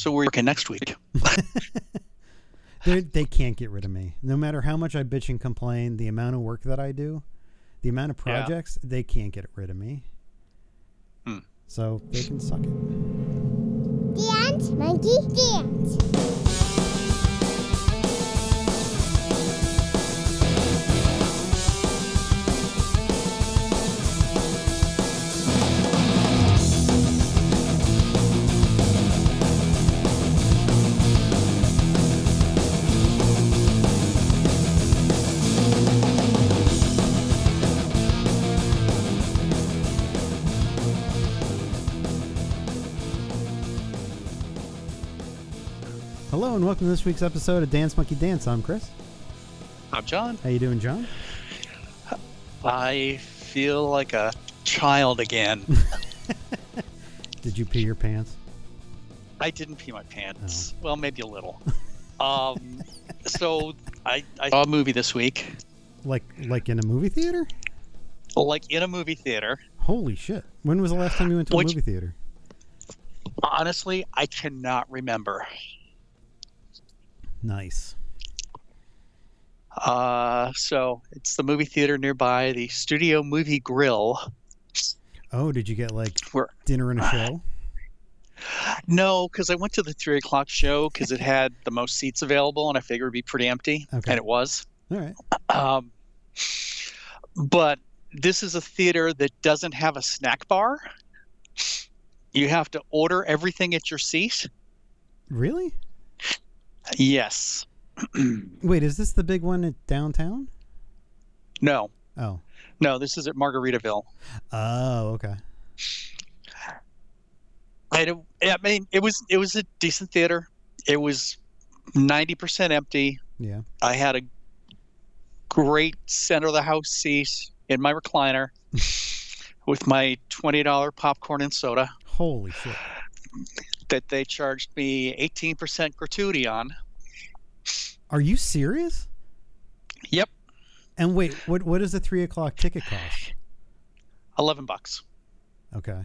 So we're working next week. They they can't get rid of me. No matter how much I bitch and complain, the amount of work that I do, the amount of Yeah. projects, they can't get rid of me. Hmm. So they can suck it. Dance, monkey, dance. And welcome to this week's episode of Dance Monkey Dance. I'm Chris. I'm John. How you doing, John? I feel like a child again. Did you pee your pants? I didn't pee my pants. Well, maybe a little. Um, so I, I saw a movie this week, Like like in a movie theater? like in a movie theater. Holy shit! When was the last time you went to a movie theater? Honestly, I cannot remember. Nice. Uh, so it's the movie theater nearby, the Studio Movie Grill. Oh, did you get like Where dinner and a show? no, because I went to the three o'clock show because it had the most seats available, and I figured it'd be pretty empty, Okay. and it was. All right. Um, but this is a theater that doesn't have a snack bar. You have to order everything at your seat. Really? Yes. Wait, is this the big one at downtown? no, Oh. no, this is at Margaritaville. Oh, okay. It, I mean, it was it was a decent theater. It was ninety percent empty. Yeah. I had a great center of the house seat in my recliner with my twenty dollar popcorn and soda Holy shit. That they charged me eighteen percent gratuity on. Are you serious? Yep, And wait, what what does a three o'clock ticket cost? eleven bucks. Okay.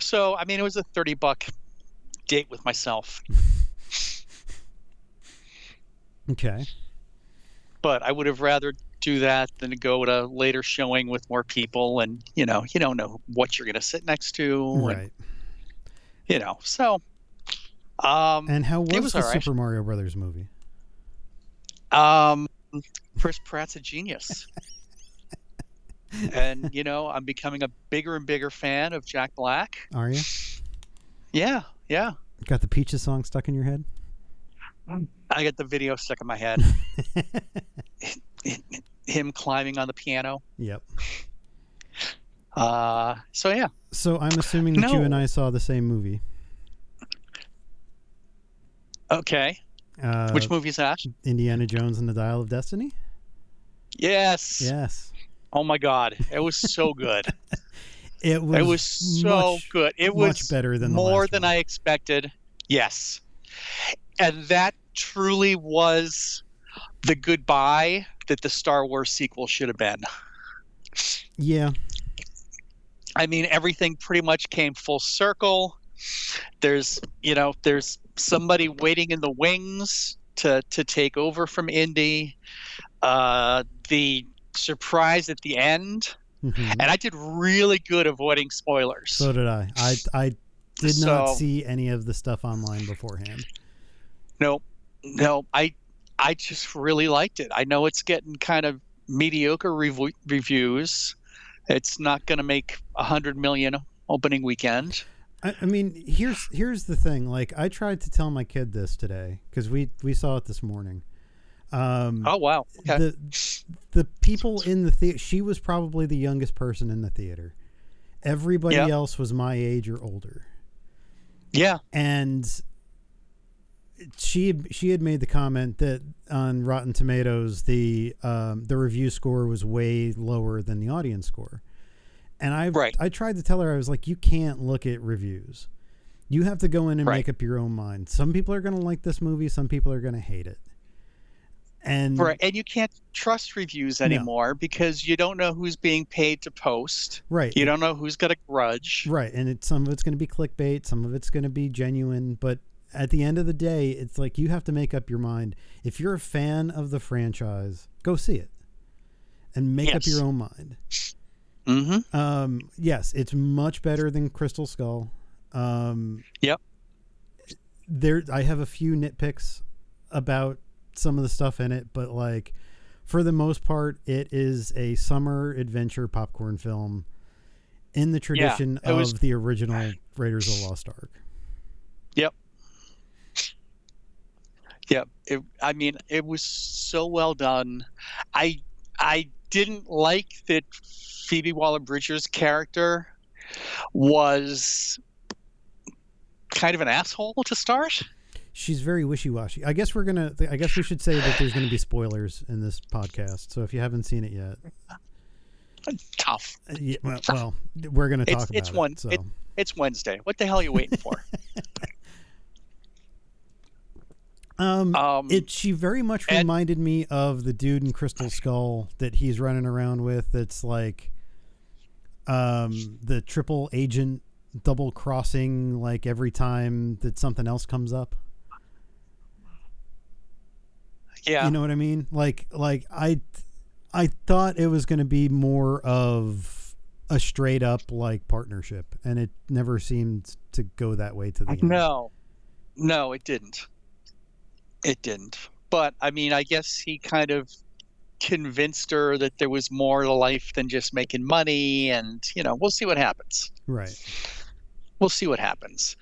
So I mean, it was a thirty buck date with myself, Okay. but I would have rather do that than to go to a later showing with more people, and you know, you don't know what you're going to sit next to, and, Right. You know. So, um, And how was, was the right. Super Mario Brothers movie? Um, Chris Pratt's a genius. and, you know, I'm becoming a bigger and bigger fan of Jack Black. Are you? Yeah, yeah. Got the Peaches song stuck in your head? I got the video stuck in my head. Him climbing on the piano. Yep. Uh, so, yeah. So I'm assuming that you and I saw the same movie. Okay. Uh, Which movie is that? Indiana Jones and the Dial of Destiny? Yes. Yes. Oh, my God. It was so good. It was it was so much, good. It was much better than the more than one. I expected. Yes. And that truly was the goodbye that the Star Wars sequel should have been. Yeah. I mean, everything pretty much came full circle. There's, you know, there's somebody waiting in the wings to to take over from Indy. Uh, the surprise at the end, Mhm. and I did really good avoiding spoilers. So did I. I I did not see any of the stuff online beforehand. No, no, I I just really liked it. I know it's getting kind of mediocre rev- reviews. It's not going to make a hundred million opening weekend. I, I mean, here's here's the thing. Like, I tried to tell my kid this today because we we saw it this morning. Um, Oh wow, okay, the the people in the theater. She was probably the youngest person in the theater. Everybody Yeah. else was my age or older, yeah, and she had- she had made the comment that on Rotten Tomatoes the um, the review score was way lower than the audience score, and I Right. I tried to tell her I was like, you can't look at reviews. You have to go in and Right. make up your own mind. Some people are going to like this movie. Some people are going to hate it. and Right, and you can't trust reviews No. anymore because you don't know who's being paid to post. right, You don't know who's got a grudge. right, and it's some of it's going to be clickbait, some of it's going to be genuine, but at the end of the day, it's like you have to make up your mind. If you're a fan of the franchise, go see it and make up your own mind. Mm-hmm. Um, yes, it's much better than Crystal Skull. Um, Yep. There, I have a few nitpicks about some of the stuff in it, but like for the most part, it is a summer adventure popcorn film in the tradition it was- of the original Raiders of the Lost Ark. Yep. Yep. It, I mean, it was so well done. I I didn't like that Phoebe Waller-Bridge's character was kind of an asshole to start. She's very wishy-washy. I guess we're gonna. I guess we should say that there's going to be spoilers in this podcast. So if you haven't seen it yet, Tough. uh, yeah, well, well, we're going to talk It's- about it's it. one- So. it- It's Wednesday. What the hell are you waiting for? um, Um, it she very much and- reminded me of the dude in Crystal Skull that he's running around with. That's like, um, the triple agent double crossing. Like every time that something else comes up. yeah. You know what I mean? Like like I I thought it was going to be more of a straight up like partnership and it never seemed to go that way to the end. No, no, it didn't. It didn't. But I mean, I guess he kind of convinced her that there was more to life than just making money, and you know, we'll see what happens. Right. We'll see what happens.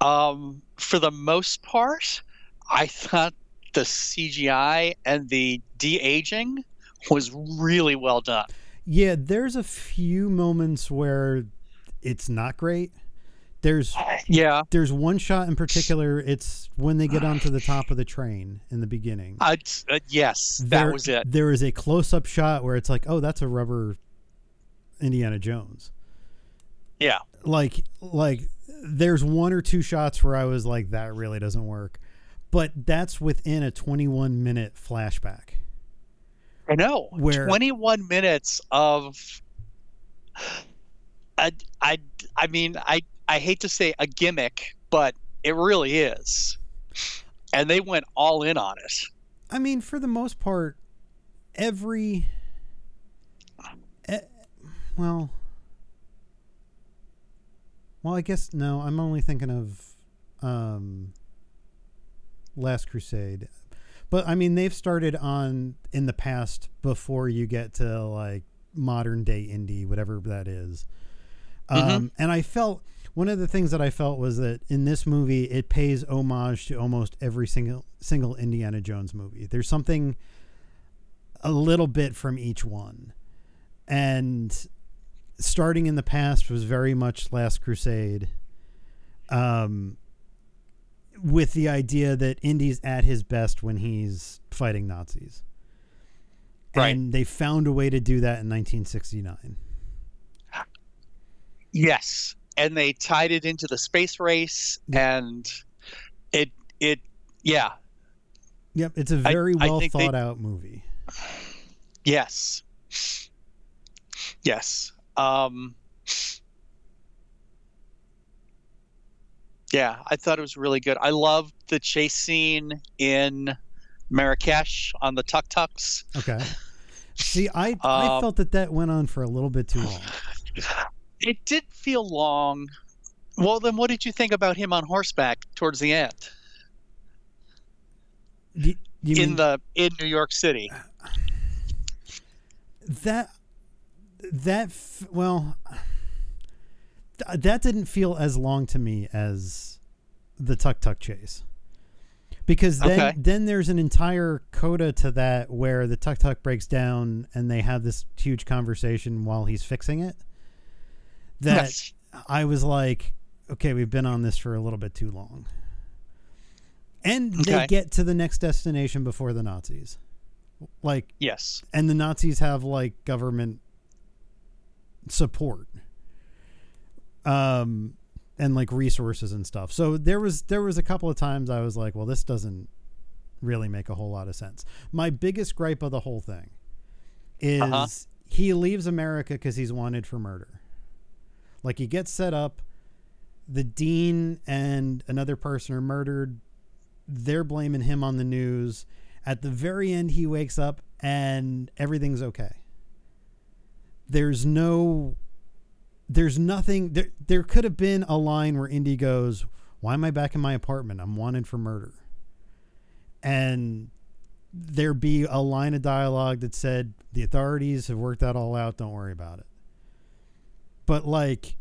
Um, for the most part, I thought the CGI and the de aging was really well done. Yeah, there's a few moments where it's not great. There's Yeah, there's one shot in particular. It's when they get onto the top of the train in the beginning. uh, uh, yes, that There- was it. There is a close up shot where it's like, oh, that's a rubber Indiana Jones. Yeah, like like there's one or two shots where I was like that really doesn't work. But that's within a 21 minute flashback. I know. Where- 21 minutes of I, I, I mean, I, I hate to say a gimmick, but it really is. And they went all in on it. I mean, for the most part every eh, well well, I guess no, I'm only thinking of um Last Crusade. But I mean, they've started on in the past before you get to like modern day indie, whatever that is. Um, and I felt one of the things that I felt was that in this movie, it pays homage to almost every single single Indiana Jones movie. There's something a little bit from each one, and starting in the past was very much Last Crusade. Um, with the idea that Indy's at his best when he's fighting Nazis. Right. And they found a way to do that in 1969. Yes. And they tied it into the space race and it, it, yeah, Yep, it's a very I well they- thought out movie. yes. Yes. Um, yeah, I thought it was really good. I loved the chase scene in Marrakesh on the tuk tuks. Okay. See, I I Um, felt that that went on for a little bit too long. It did feel long. Well, then what did you think about him on horseback towards the end Do, you in mean the in New York City? that that well that didn't feel as long to me as the tuk tuk chase because then Okay. then there's an entire coda to that where the tuk tuk breaks down and they have this huge conversation while he's fixing it that Yes. I was like, okay, we've been on this for a little bit too long. And they get to the next destination before the Nazis. Like, Yes. and the Nazis have like government support. Um and like resources and stuff. So there was there was a couple of times I was like, well, this doesn't really make a whole lot of sense. My biggest gripe of the whole thing is Uh-huh. he leaves America because he's wanted for murder. Like he gets set up, the dean and another person are murdered. They're blaming him on the news. At the very end, he wakes up and everything's okay. There's no, there's nothing. There, there could have been a line where Indy goes, "Why am I back in my apartment? I'm wanted for murder." And there be a line of dialogue that said, "The authorities have worked that all out. Don't worry about it." But like,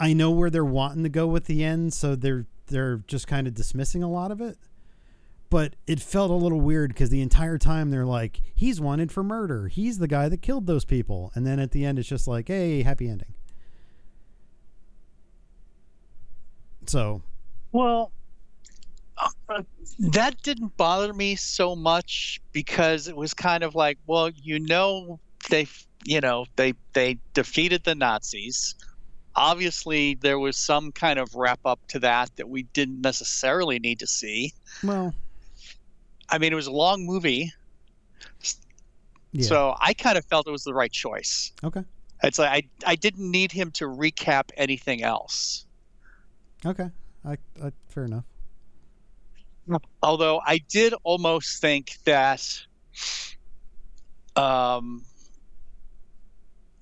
I know where they're wanting to go with the end, so they're they're just kind of dismissing a lot of it. But it felt a little weird because the entire time they're like, "He's wanted for murder. He's the guy that killed those people," and then at the end, it's just like, "Hey, happy ending." So Well, uh, that didn't bother me so much because it was kind of like, well, you know, they, you know, they they defeated the Nazis. Obviously, there was some kind of wrap up to that that we didn't necessarily need to see. well, I mean, it was a long movie, yeah. so I kind of felt it was the right choice. okay, It's like I I didn't need him to recap anything else. okay, I, I fair enough. Although I did almost think that um,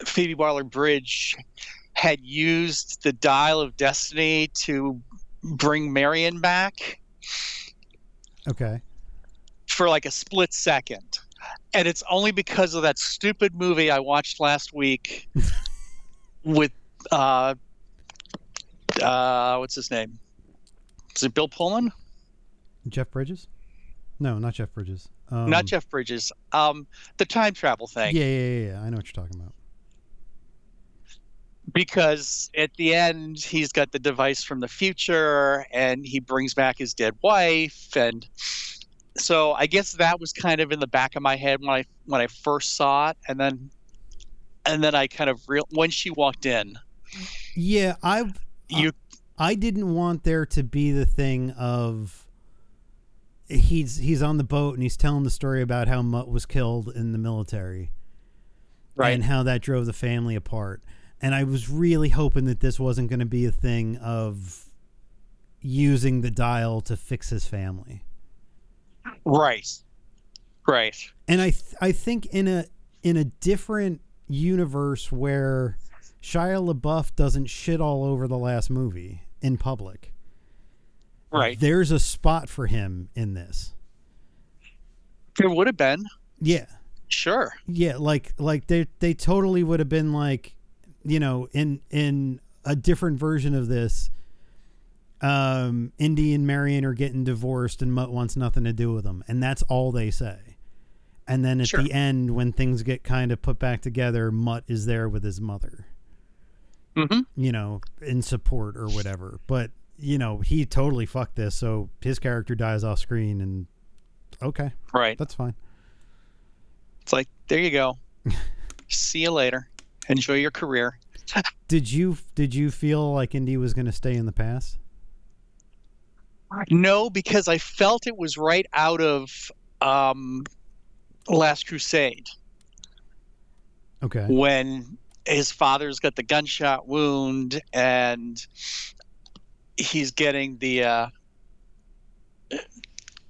Phoebe Waller Bridge had used the dial of destiny to bring Marion back Okay, for like a split second. And it's only because of that stupid movie I watched last week with uh uh what's his name? Is it Bill Pullman? Jeff Bridges? No, not Jeff Bridges. Um, Not Jeff Bridges. Um the time travel thing. Yeah, yeah, yeah, yeah. I know what you're talking about. Because at the end he's got the device from the future and he brings back his dead wife and so i guess that was kind of in the back of my head when i when i first saw it and then and then i kind of real when she walked in Yeah, I you I didn't want there to be the thing of he's he's on the boat and he's telling the story about how Mutt was killed in the military. right and how that drove the family apart. And I was really hoping that this wasn't going to be a thing of using the dial to fix his family. right right And I th- I think in a in a different universe where Shia LaBeouf doesn't shit all over the last movie in public. right There's a spot for him in this. there would have been Yeah. sure Yeah, like like they they totally would have been like, you know, in in a different version of this. Um, Indy and Marion are getting divorced, and Mutt wants nothing to do with them, and that's all they say. And then at Sure. the end, when things get kind of put back together, Mutt is there with his mother, hmm you know, in support or whatever. But you know, he totally fucked this, so his character dies off screen, and okay, right that's fine. it's like there you go see you later enjoy your career Did you did you feel like Indy was going to stay in the past? No, because I felt it was right out of um, Last Crusade Okay. when his father's got the gunshot wound and he's getting the uh,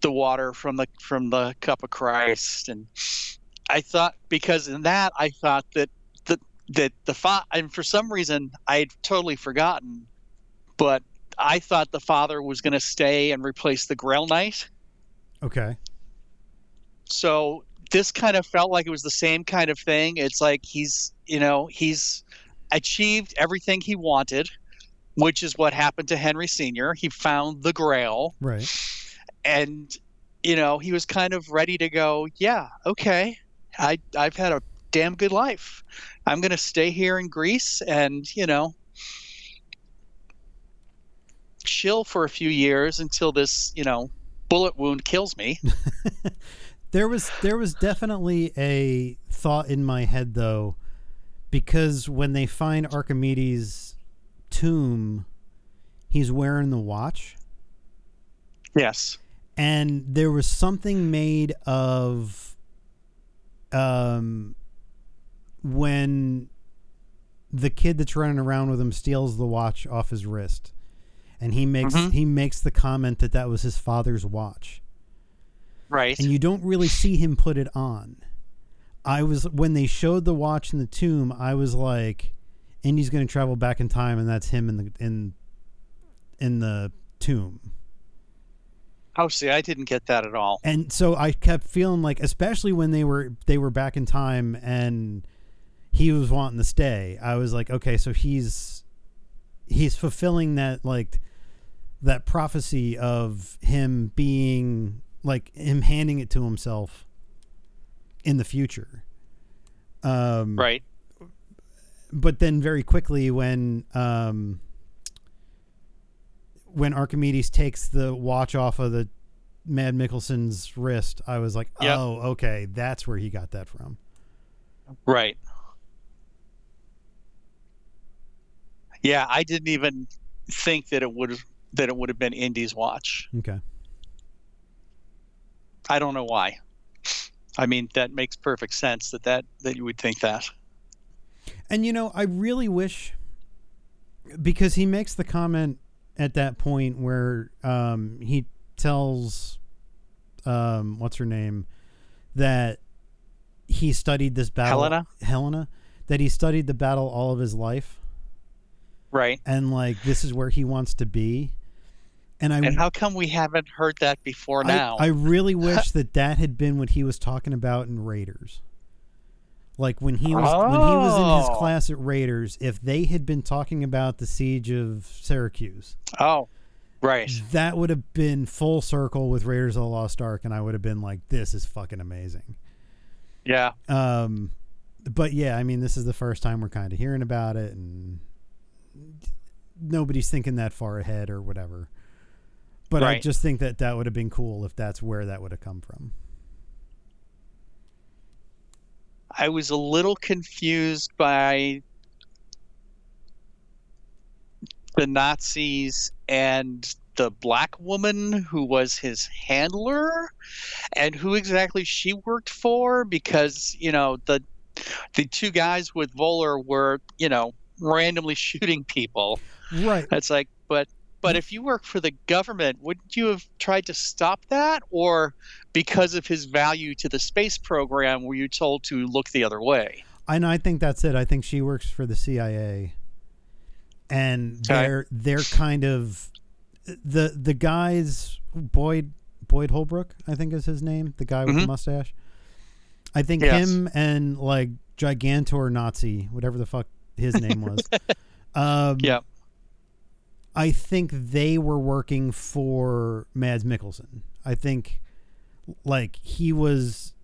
the water from the from the cup of Christ, and I thought because in that I thought that that the fa- and for some reason I had totally forgotten, but I thought the father was going to stay and replace the Grail Knight. Okay. So this kind of felt like it was the same kind of thing. It's like he's, you know, he's achieved everything he wanted, which is what happened to Henry Sr. He found the Grail Right. and you know, he was kind of ready to go, yeah, okay. I I've had a damn good life. I'm going to stay here in Greece and, you know, chill for a few years until this, you know, bullet wound kills me. There was there was definitely a thought in my head though, because when they find Archimedes' tomb, he's wearing the watch, yes. and there was something made of um when the kid that's running around with him steals the watch off his wrist and he makes Mhm. he makes the comment that that was his father's watch Right. and you don't really see him put it on i was when they showed the watch in the tomb i was like indy's going to travel back in time and that's him in the in in the tomb oh, see, I didn't get that at all. and so I kept feeling like, especially when they were they were back in time and he was wanting to stay. I was like, okay, so he's he's fulfilling that like that prophecy of him being like him handing it to himself in the future. Um, Right. but then very quickly when um when Archimedes takes the watch off of the Mads Mikkelsen's wrist, I was like, Yep. "Oh, okay, that's where he got that from." Right. Yeah, I didn't even think that it would that it would have been Indy's watch. Okay. I don't know why. I mean, that makes perfect sense that that, that you would think that. And you know, I really wish because he makes the comment at that point where um, he tells um, what's her name that he studied this battle Helena? Helena that he studied the battle all of his life Right. and like this is where he wants to be. And I And how come we haven't heard that before now? I really wish that that had been what he was talking about in Raiders. Like when he was when he was in his Oh. class at Raiders, if they had been talking about the siege of Syracuse, oh, right. that would have been full circle with Raiders of the Lost Ark, and I would have been like, "This is fucking amazing." Yeah. Um, but yeah, I mean, this is the first time we're kind of hearing about it, and nobody's thinking that far ahead or whatever. But I just think that that would have been cool if that's where that would have come from. I was a little confused by the Nazis and the black woman who was his handler and who exactly she worked for because, you know, the the two guys with Voller were, you know, randomly shooting people. Right. It's like, but but if you work for the government, wouldn't you have tried to stop that? Or because of his value to the space program, were you told to look the other way? And I think that's it. I think she works for the CIA, and they're they're kind of the the guys Boyd Boyd Holbrook, I think is his name, the guy with the Mhm. mustache. I think Yes. him and like Gigantor Nazi, whatever the fuck his name was. um, Yeah. I think they were working for Mads Mikkelsen. I think like he was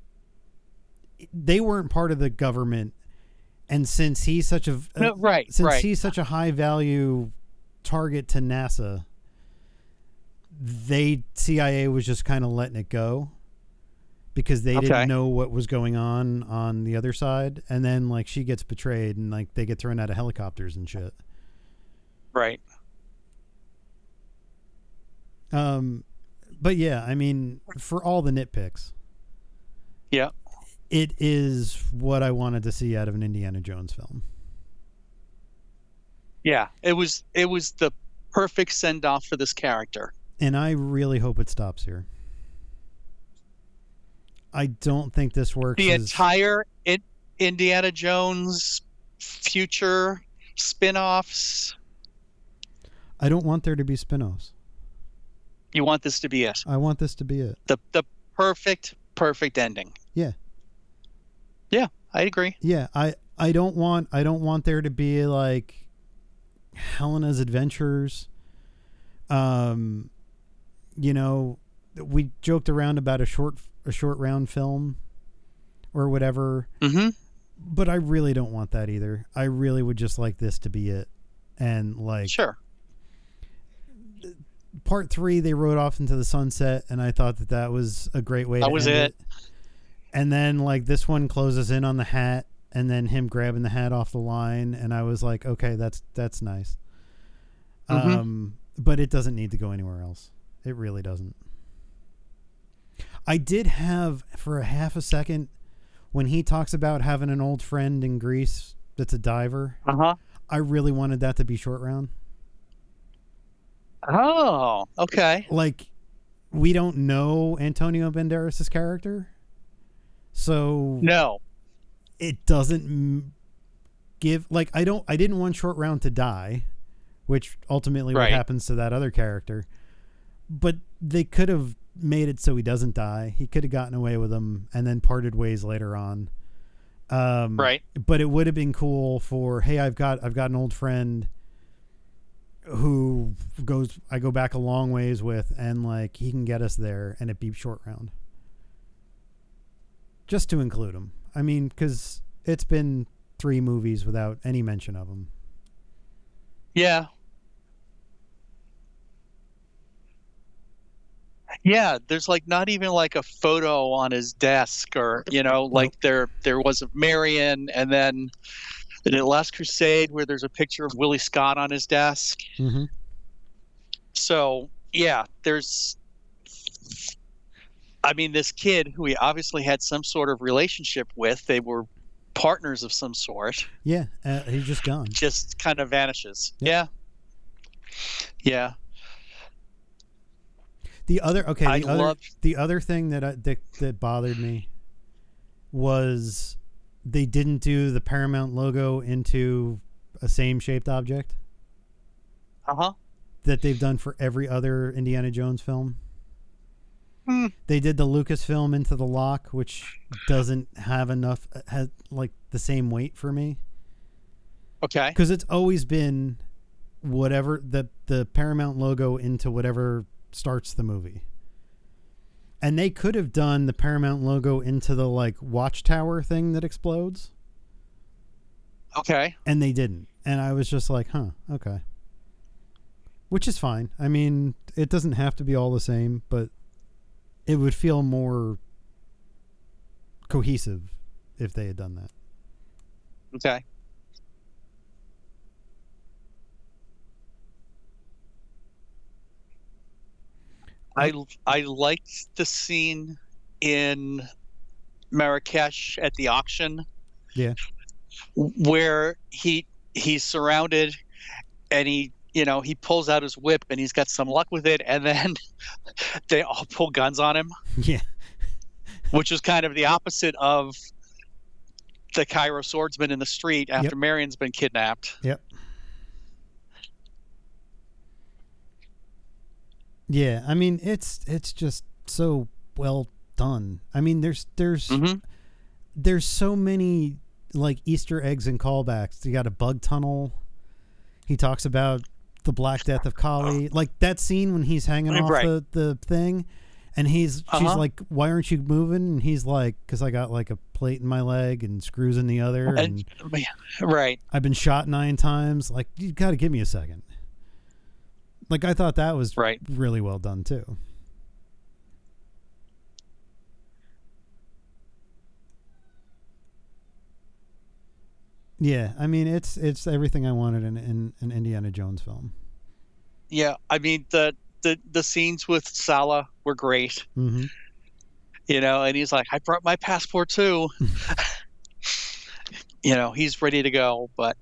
they weren't part of the government and since he's such a No, right, since right. he's such a high value target to NASA they CIA was just kind of letting it go because they Okay. didn't know what was going on on the other side and then like she gets betrayed and like they get thrown out of helicopters and shit Right. Um, but yeah, I mean, for all the nitpicks, Yeah. it is what I wanted to see out of an Indiana Jones film. Yeah. It was it was the perfect send off for this character. And I really hope it stops here. I don't think this works. The as- entire in, Indiana Jones future spin-offs. I don't want there to be spin-offs. You want this to be it. I want this to be it. The the perfect perfect ending. Yeah. Yeah, I agree. Yeah, I I don't want I don't want there to be like Helena's adventures. Um you know, we joked around about a short a short round film or whatever, Mhm. but I really don't want that either. I really would just like this to be it. And like Sure. part 3 they rode off into the sunset and I thought that that was a great way That to was end it. And then like this one closes in on the hat and then him grabbing the hat off the line and I was like, okay, that's that's nice. Mhm. Um but it doesn't need to go anywhere else. It really doesn't. I did have for a half a second when he talks about having an old friend in Greece that's a diver. Uh huh. I really wanted that to be short round. Oh, okay. Like we don't know Antonio Banderas' character. So No. it doesn't give like I don't I didn't want short round to die, which ultimately Right. what happens to that other character. But they could have made it so he doesn't die. He could have gotten away with them and then parted ways later on. Um, Right. But it would have been cool for hey, I've got I've got an old friend who goes I go back a long ways with and like he can get us there and it be short round. Just to include him. I mean, because it's been three movies without any mention of him. Yeah. Yeah, there's like not even like a photo on his desk or you know, like there there was of Marion and then in the Last Crusade where there's a picture of Willie Scott on his desk. Mm-hmm. So yeah, there's I mean this kid who he obviously had some sort of relationship with, they were partners of some sort. Yeah, uh, he's just gone. just kind of vanishes. Yep. Yeah. Yeah. The other okay, I the other love the other thing that I, that that bothered me was they didn't do the Paramount logo into a same shaped object uh-huh. that they've done for every other Indiana Jones film. Hmm. They did the Lucasfilm into the lock, which doesn't have enough has like the same weight for me. Okay. because it's always been whatever the the Paramount logo into whatever starts the movie. And they could have done the Paramount logo into the like watchtower thing that explodes, Okay. and they didn't. And I was just like, "Huh, okay." Which is fine. I mean, it doesn't have to be all the same, but it would feel more cohesive if they had done that. Okay. I I liked the scene in Marrakesh at the auction. Yeah. Where he he's surrounded and he you know he pulls out his whip and he's got some luck with it and then they all pull guns on him Yeah. which is kind of the opposite of the Cairo swordsman in the street after Yep. Marion's been kidnapped. Yep. Yeah, I mean it's it's just so well done. I mean there's there's Mm-hmm. there's so many like Easter eggs and callbacks. You got a bug tunnel. He talks about the Black Death of Kali. Like that scene when he's hanging off Right. the, the thing and he's she's Uh-huh. like, Why aren't you moving? And he's like, Because I got like a plate in my leg and screws in the other and And, right. I've been shot nine times. Like, you got to give me a second. Like, I thought that was Right. really well done too. Yeah, I mean, it's it's everything I wanted in in an Indiana Jones film. Yeah. I mean the the the scenes with Sallah were great. hmm You know, and he's like, I brought my passport too. you know, he's ready to go, but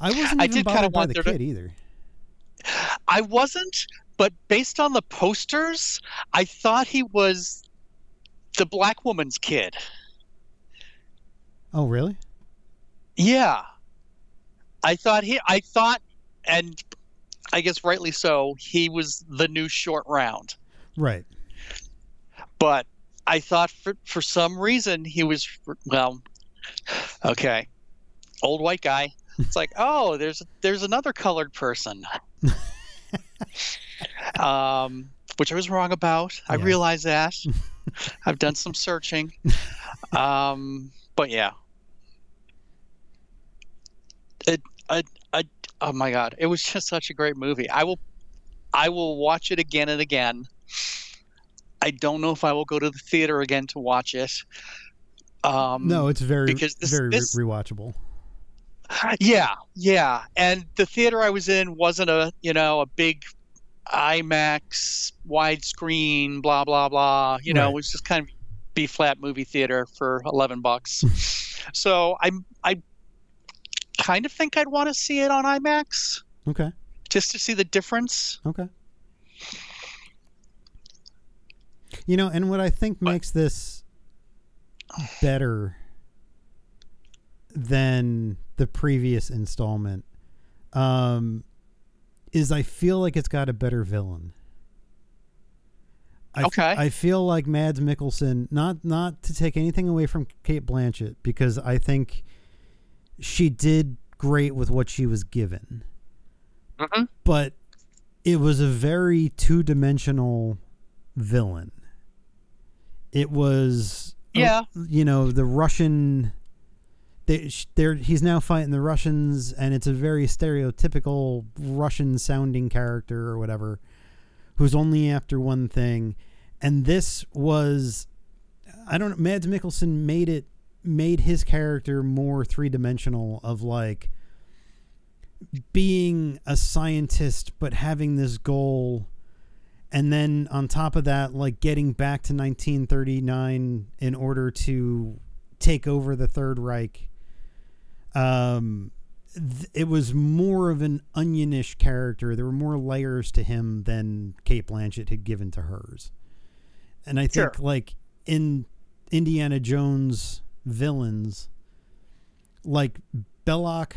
I wasn't I even did kinda by want the there to- kid either. I wasn't. But based on the posters, I thought he was the black woman's kid. Oh, really? Yeah. I thought he I thought and I guess rightly so, he was the new short round. Right. But I thought for for some reason he was well okay. Old white guy. It's like, "Oh, there's there's another colored person." um which I was wrong about. I realize that. I've done some searching. Um but yeah. It I, I oh my god, it was just such a great movie. I will I will watch it again and again. I don't know if I will go to the theater again to watch it. Um No, it's very because this- very this- re- rewatchable. Yeah, yeah. And the theater I was in wasn't a, you know, a big IMAX widescreen, blah blah blah. You know, Right. it was just kind of B flat movie theater for eleven bucks. so I'm I kind of think I'd want to see it on IMAX Okay. just to see the difference. Okay. You know, and what I think makes this better than the previous installment um, is I feel like it's got a better villain. I f- Okay. I feel like Mads Mikkelsen, not not to take anything away from Cate Blanchett, because I think she did great with what she was given Mhm. but it was a very two-dimensional villain. It was, uh, Yeah. you know, the Russian. They're, he's now fighting the Russians, and it's a very stereotypical Russian-sounding character or whatever, who's only after one thing. And this was, I don't know. Mads Mikkelsen made it made his character more three-dimensional. Of like, being a scientist but having this goal and then on top of that like getting back to 1939 in order to take over the third reich um th- it was more of an onionish character there were more layers to him than kate blanchett had given to hers and i think Sure. like in indiana jones villains like belloq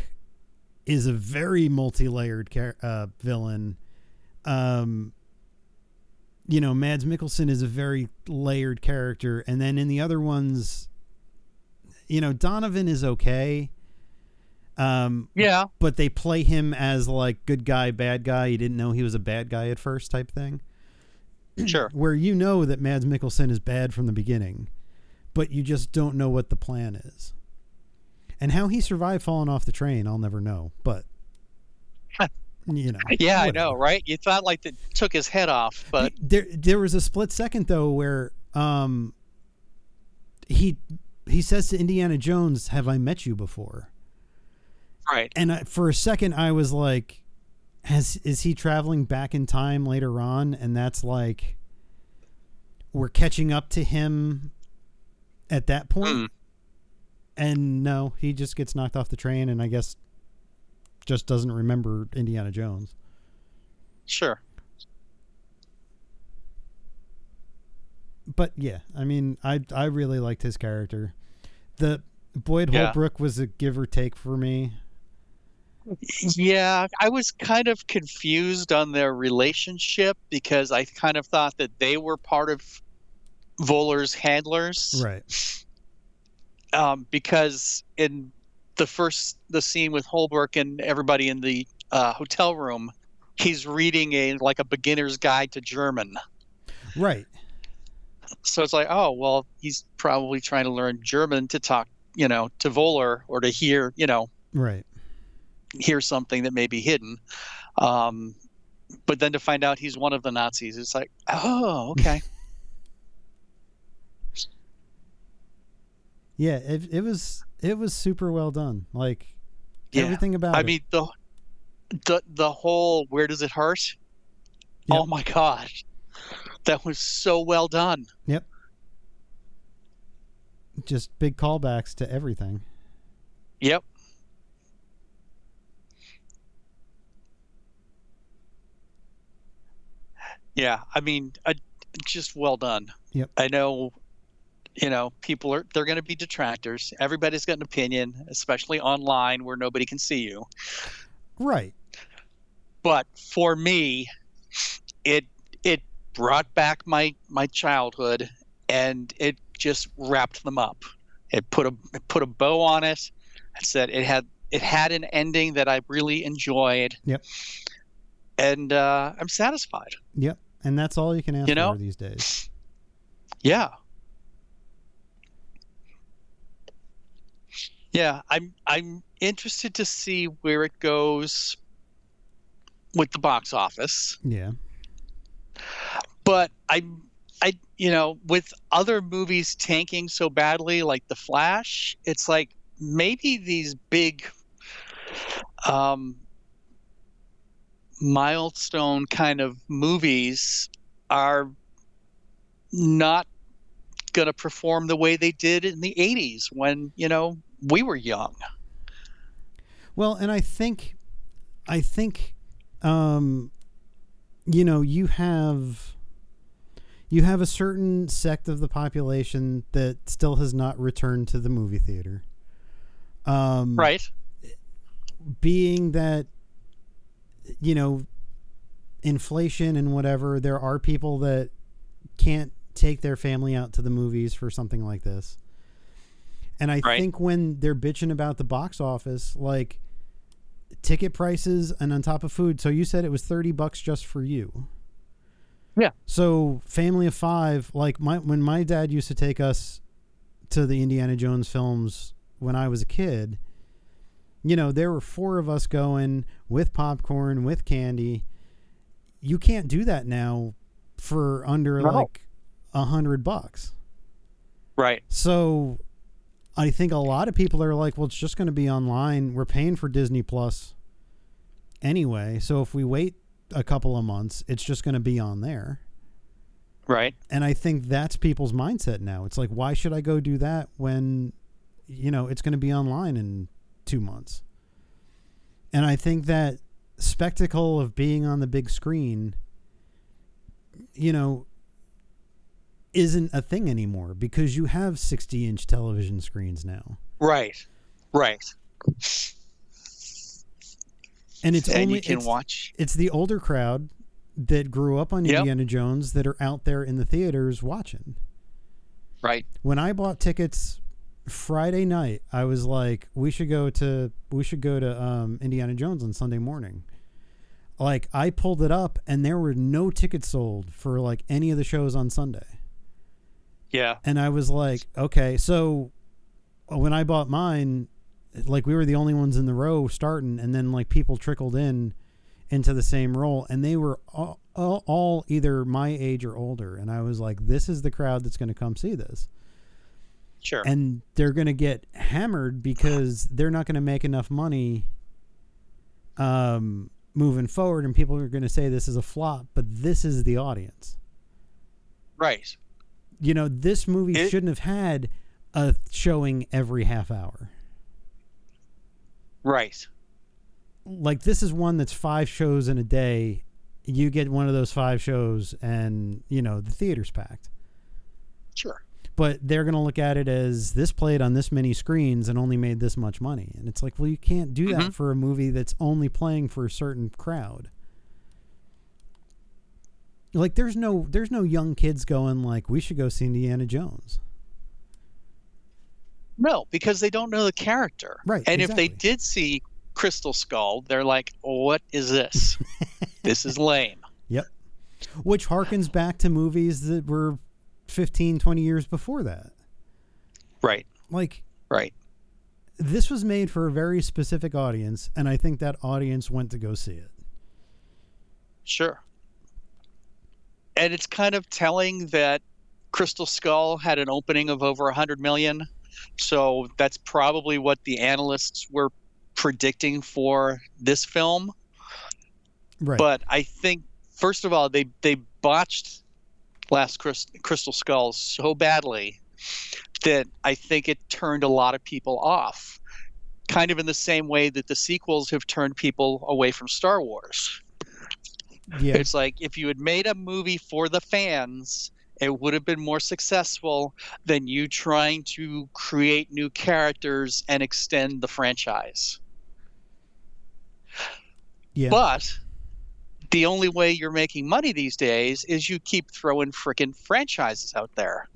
is a very multi-layered uh, villain. Um, you know, Mads Mikkelsen is a very layered character, and then in the other ones, you know, Donovan is okay. Um, Yeah. but they play him as like good guy, bad guy. You didn't know he was a bad guy at first, type thing. Sure. Where you know that Mads Mikkelsen is bad from the beginning, but you just don't know what the plan is. And how he survived falling off the train, I'll never know. But you know, Yeah, I know, right? You thought like they took his head off, but there there was a split second though where um he he says to Indiana Jones, "Have I met you before?" Right. And I, for a second, I was like, "Has is he traveling back in time later on?" And that's like we're catching up to him at that point. Hmm. And no, he just gets knocked off the train, and I guess just doesn't remember Indiana Jones. Sure. But yeah, I mean, I I really liked his character. The Boyd Yeah. Holbrook was a give or take for me. Yeah, I was kind of confused on their relationship because I kind of thought that they were part of Voller's handlers. Right. Um, because in the first the scene with Holbrook and everybody in the uh, hotel room, he's reading a like a beginner's guide to German. Right. So it's like, oh well, he's probably trying to learn German to talk, you know, to Voller or to hear, you know, Right. Hear something that may be hidden. Um, but then to find out he's one of the Nazis, it's like, oh, okay. Yeah, it, it was it was super well done. Like Yeah. everything about I it. mean the the the whole where does it hurt? Yep. Oh my gosh. That was so well done. Yep. Just big callbacks to everything. Yep. Yeah, I mean, uh, just well done. Yep. I know, you know, people are they're going to be detractors. Everybody's got an opinion, especially online where nobody can see you. Right. But for me, it it brought back my my childhood, and it just wrapped them up. It put a it put a bow on it. I said it had it had an ending that I really enjoyed. Yep. And uh, I'm satisfied. Yep. And that's all you can ask You know? for these days. Yeah. Yeah, I'm I'm interested to see where it goes with the box office. Yeah. But I I you know, with other movies tanking so badly like The Flash, it's like maybe these big um milestone kind of movies are not going to perform the way they did in the 80s when, you know, we were young. Well, and I think, I think, um, you know, you have, you have a certain sect of the population that still has not returned to the movie theater. Um, Right. being that you know inflation and whatever there are people that can't take their family out to the movies for something like this and i Right. think when they're bitching about the box office like ticket prices and on top of food so you said it was 30 bucks just for you Yeah. so family of five like my when my dad used to take us to the indiana jones films when i was a kid you know, there were four of us going with popcorn, with candy. You can't do that now for under No. like a hundred bucks. Right. So I think a lot of people are like, well, it's just going to be online. We're paying for Disney Plus anyway. So if we wait a couple of months, it's just going to be on there. Right. And I think that's people's mindset now. It's like, why should I go do that when, you know, it's going to be online in two months? And I think that spectacle of being on the big screen, you know, isn't a thing anymore because you have 60 inch television screens now. Right. Right. And it's and only you can it's, watch. it's the older crowd that grew up on Yep. Indiana Jones that are out there in the theaters watching. Right. when I bought tickets Friday night, I was like, we should go to we should go to um, Indiana Jones on Sunday morning. Like I pulled it up and there were no tickets sold for like any of the shows on Sunday. Yeah. And I was like, okay, so when I bought mine, like we were the only ones in the row starting and then like people trickled in into the same role and they were all, all, all either my age or older and I was like this is the crowd that's going to come see this Sure. and they're going to get hammered because they're not going to make enough money um, moving forward, and people are going to say this is a flop. But this is the audience. right. You know, this movie It- shouldn't have had a showing every half hour. Right. Like this is one that's five shows in a day. You get one of those five shows, and you know the theater's packed. Sure. But they're going to look at it as this played on this many screens and only made this much money. And it's like, well, you can't do that Mhm. for a movie that's only playing for a certain crowd. Like there's no there's no young kids going like we should go see Indiana Jones. No, because they don't know the character. Right, And if they did see Crystal Skull, they're like, "What is this? this is lame." Yep. Which harkens back to movies that were 15 20 years before that. Right. Like Right. this was made for a very specific audience and I think that audience went to go see it. Sure. And it's kind of telling that Crystal Skull had an opening of over 100 million. So that's probably what the analysts were predicting for this film. Right. But I think, first of all, they, they botched Last Crystal Skull so badly that I think it turned a lot of people off. Kind of in the same way that the sequels have turned people away from Star Wars. yeah. It's like if you had made a movie for the fans, it would have been more successful than you trying to create new characters and extend the franchise. Yeah. But the only way you're making money these days is you keep throwing freaking franchises out there.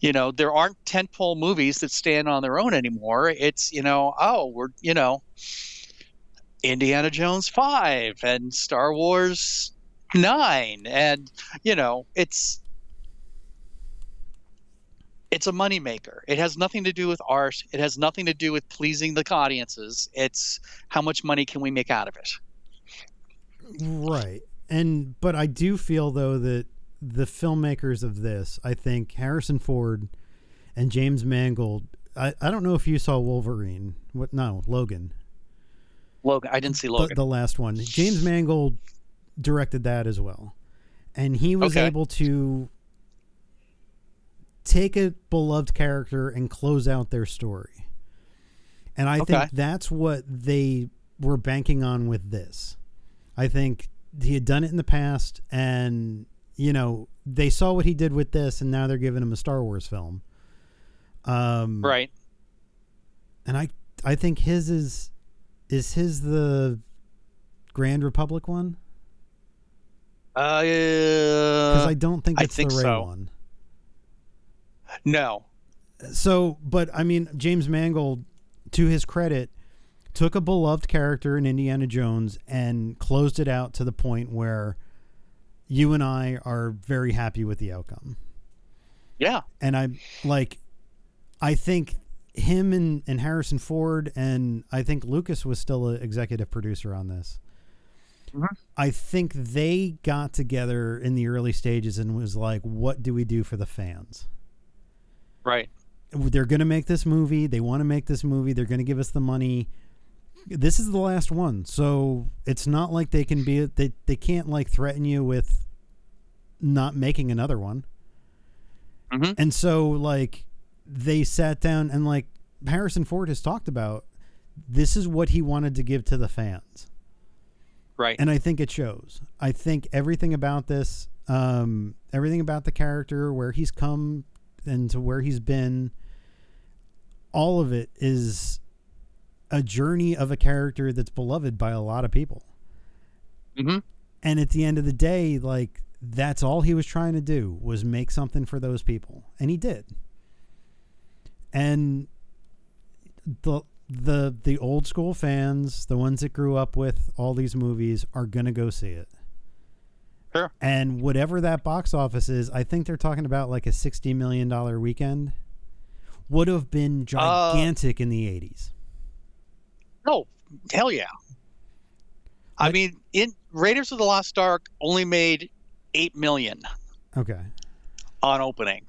You know, there aren't tentpole movies that stand on their own anymore. It's, you know, oh, we're, you know, Indiana Jones 5 and Star Wars 9 and, you know, it's it's a moneymaker. It has nothing to do with art. It has nothing to do with pleasing the audiences. It's how much money can we make out of it? Right. And but I do feel though that the filmmakers of this, I think Harrison Ford and James Mangold, I, I don't know if you saw Wolverine. What no, Logan. Logan. I didn't see the, Logan. the last one. James Mangold directed that as well, and he was Okay. able to take a beloved character and close out their story. And I Okay. think that's what they were banking on with this. I think he had done it in the past, and you know they saw what he did with this, and now they're giving him a Star Wars film. Um, right. and I I think his is is his the Grand Republic one Uh, because I don't think I it's think the Rey so. one. no. So, but I mean, James Mangold, to his credit, took a beloved character in Indiana Jones and closed it out to the point where you and I are very happy with the outcome. Yeah. and I'm like I think him and, and Harrison Ford and I think Lucas was still an executive producer on this. Mhm. I think they got together in the early stages and was like, what do we do for the fans? Right. They're going to make this movie. They want to make this movie. They're going to give us the money. This is the last one. So it's not like they can be, they, they can't like threaten you with not making another one. Mhm. And so, like, they sat down and, like, Harrison Ford has talked about this is what he wanted to give to the fans. Right. And I think it shows. I think everything about this, um, everything about the character, where he's come and to where he's been, all of it is a journey of a character that's beloved by a lot of people. hmm And at the end of the day, like that's all he was trying to do was make something for those people, and he did. And the the the old school fans, the ones that grew up with all these movies, are gonna go see it. Sure. And whatever that box office is, I think they're talking about like a sixty million dollar weekend. Would have been Uh, gigantic in the eighties. No. Hell yeah. I mean, in Raiders of the Lost Ark only made eight million Okay. on opening.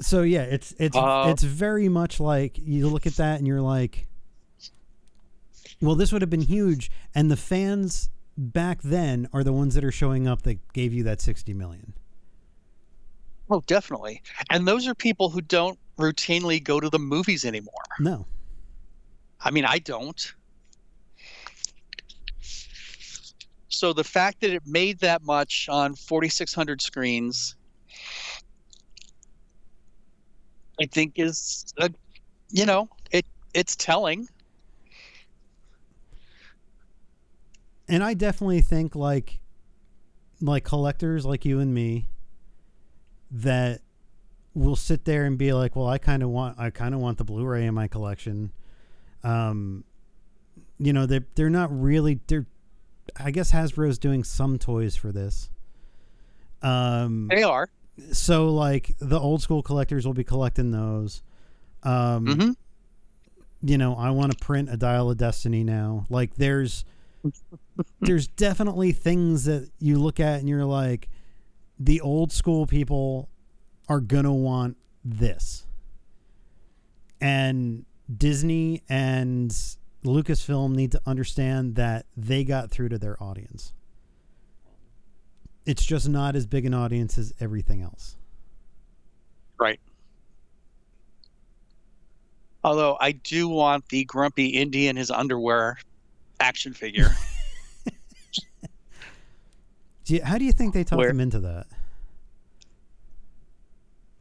so yeah, it's it's Uh, it's very much like you look at that and you're like, well, this would have been huge, and the fans back then are the ones that are showing up that gave you that sixty million. Oh, definitely. And those are people who don't routinely go to the movies anymore. No, I mean, I don't. So the fact that it made that much on 4,600 screens, I think is, a, you know, it it's telling. and I definitely think like like collectors like you and me that will sit there and be like, well, I kind of want I kind of want the Blu-ray in my collection. Um, you know, they they're not really they're. I guess Hasbro's doing some toys for this. Um, They are. so like the old school collectors will be collecting those. Um, hmm you know, I want to print a Dial of Destiny now. Like there's there's definitely things that you look at and you're like the old school people are going to want this. And Disney and Lucasfilm need to understand that they got through to their audience. It's just not as big an audience as everything else. Right. Although I do want the grumpy Indy in his underwear action figure. Do you, how do you think they talked Where- them into that?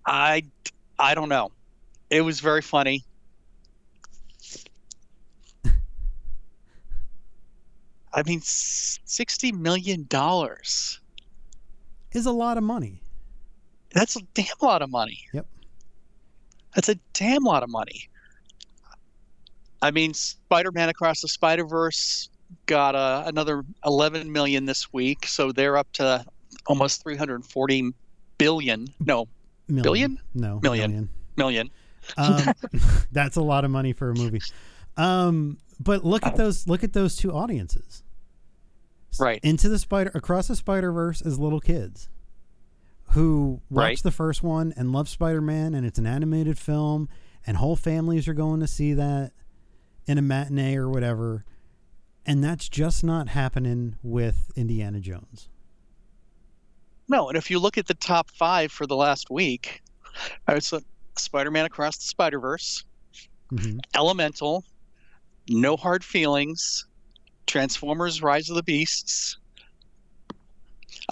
I I don't know. It was very funny. I mean, sixty million dollars. Is a lot of money. That's a damn lot of money. Yep. That's a damn lot of money. I mean, Spider-Man Across the Spider-Verse got uh, another 11 million this week, so they're up to almost 340 billion. No, Million? Billion? No, Million. million. million. Um, that's a lot of money for a movie. Um, but look at those. Look at those two audiences. Right. Into the spider across the Spider Verse is little kids who watched Right. the first one and love Spider Man, and it's an animated film, and whole families are going to see that. in a matinee or whatever. And that's just not happening with Indiana Jones. No, and if you look at the top five for the last week, it's Spider-Man Across the Spider-Verse, hmm Elemental, No Hard Feelings, Transformers: Rise of the Beasts,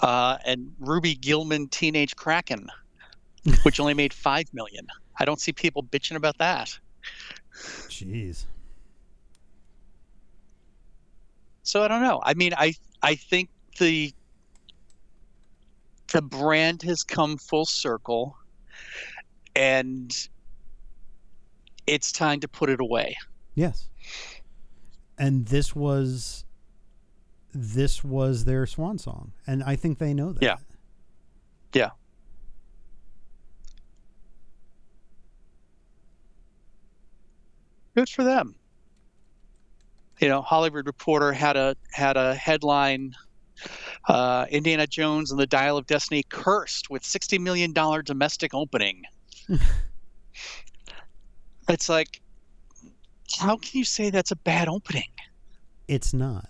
uh, and Ruby Gillman Teenage Kraken, which only made five million. I don't see people bitching about that. Jeez. So I don't know. I mean, I I think the the brand has come full circle, and it's time to put it away. Yes. And this was this was their swan song. And I think they know that. Yeah. Yeah. Good for them. You know, Hollywood Reporter had a had a headline: uh, Indiana Jones and the Dial of Destiny cursed with sixty million dollar domestic opening. it's like, how can you say that's a bad opening? It's not.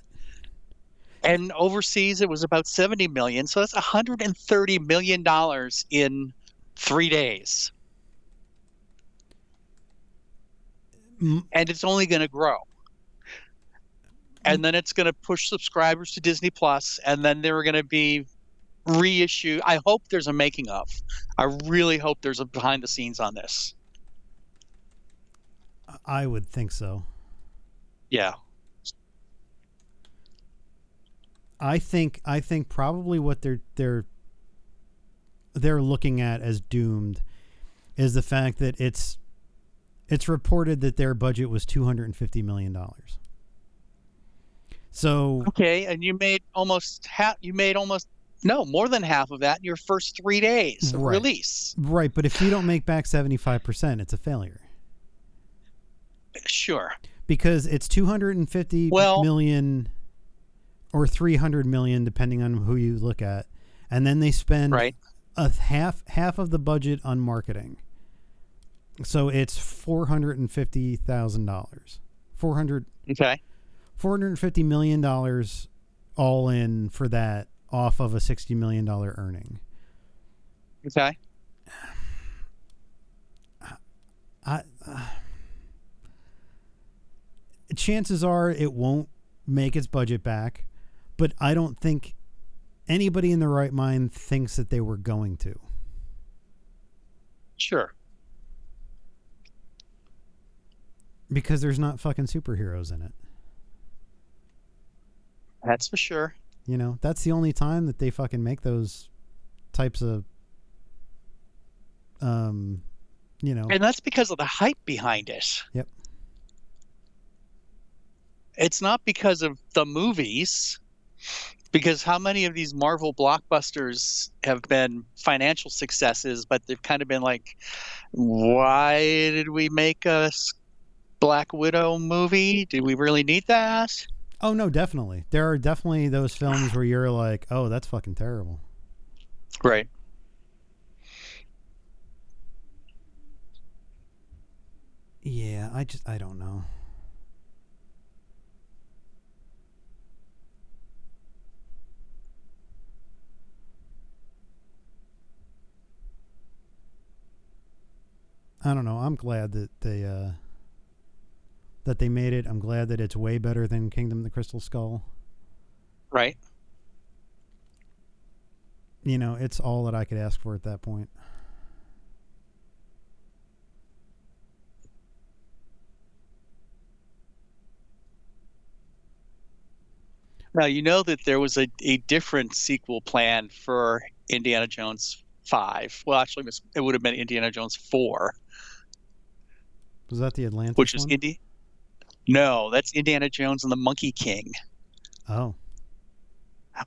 and overseas it was about 70 million so that's 130 million dollars in three days and it's only going to grow and then it's going to push subscribers to disney plus and then there are going to be reissue i hope there's a making of i really hope there's a behind the scenes on this I would think so. yeah I think I think probably what they're they're they're looking at as doomed is the fact that it's it's reported that their budget was 250 million dollars. So okay and you made almost half you made almost no more than half of that in your first three days of Right. release right, but if you don't make back 75%, it's a failure. Sure. Because it's 250 Well- million or 300 million depending on who you look at. And then they spend right. a half half of the budget on marketing. So it's $450,000 400 okay. 450 million dollars all in for that off of a 60 million dollar earning. Okay. I, uh, chances are it won't make its budget back, but I don't think anybody in their right mind thinks that they were going to. Sure. Because there's not fucking superheroes in it. That's for sure. You know, that's the only time that they fucking make those types of um you know And that's because of the hype behind it. Yep. It's not because of the movies. Because how many of these Marvel blockbusters have been financial successes, but they've kind of been like, why did we make a Black Widow movie? Did we really need that? Oh no, definitely. There are definitely those films where you're like, "Oh, that's fucking terrible." Right. Yeah, I just I don't know. I don't know. I'm glad that they uh that they made it. I'm glad that it's way better than Kingdom of the Crystal Skull. Right. You know, it's all that I could ask for at that point. Now, you know that there was a, a different sequel plan for Indiana Jones 5. Well, actually, it would have been Indiana Jones 4. Was that the Atlantis which is one? Indy. No, that's Indiana Jones and the Monkey King, oh,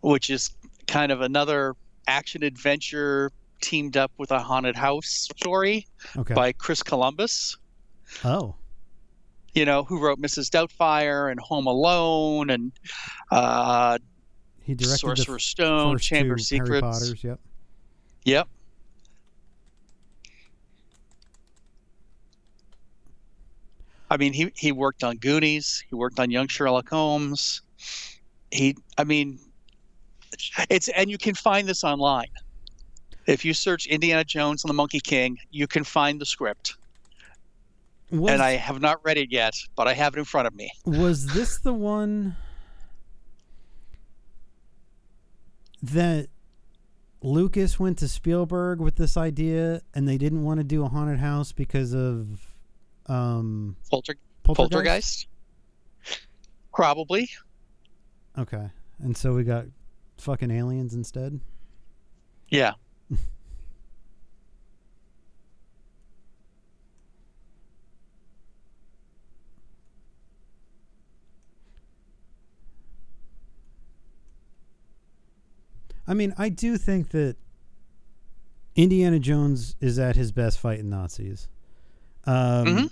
which is kind of another action adventure teamed up with a haunted house story okay. by Chris Columbus. oh, You know, who wrote Mrs. Doubtfire and Home Alone and uh, he directed the Sorcerer's Stone, Chamber of Harry Secrets. Potters. Yep. Yep. I mean, he he worked on Goonies. He worked on Young Sherlock Holmes. He, I mean, it's and you can find this online. If you search Indiana Jones and the Monkey King, you can find the script. Was, and I have not read it yet, but I have it in front of me. was this the one that Lucas went to Spielberg with this idea and they didn't want to do a haunted house because of um Polter- poltergeist? Poltergeist? Probably. Okay. And so we got fucking aliens instead. Yeah. I mean, I do think that Indiana Jones is at his best fighting Nazis. Um, Mhm.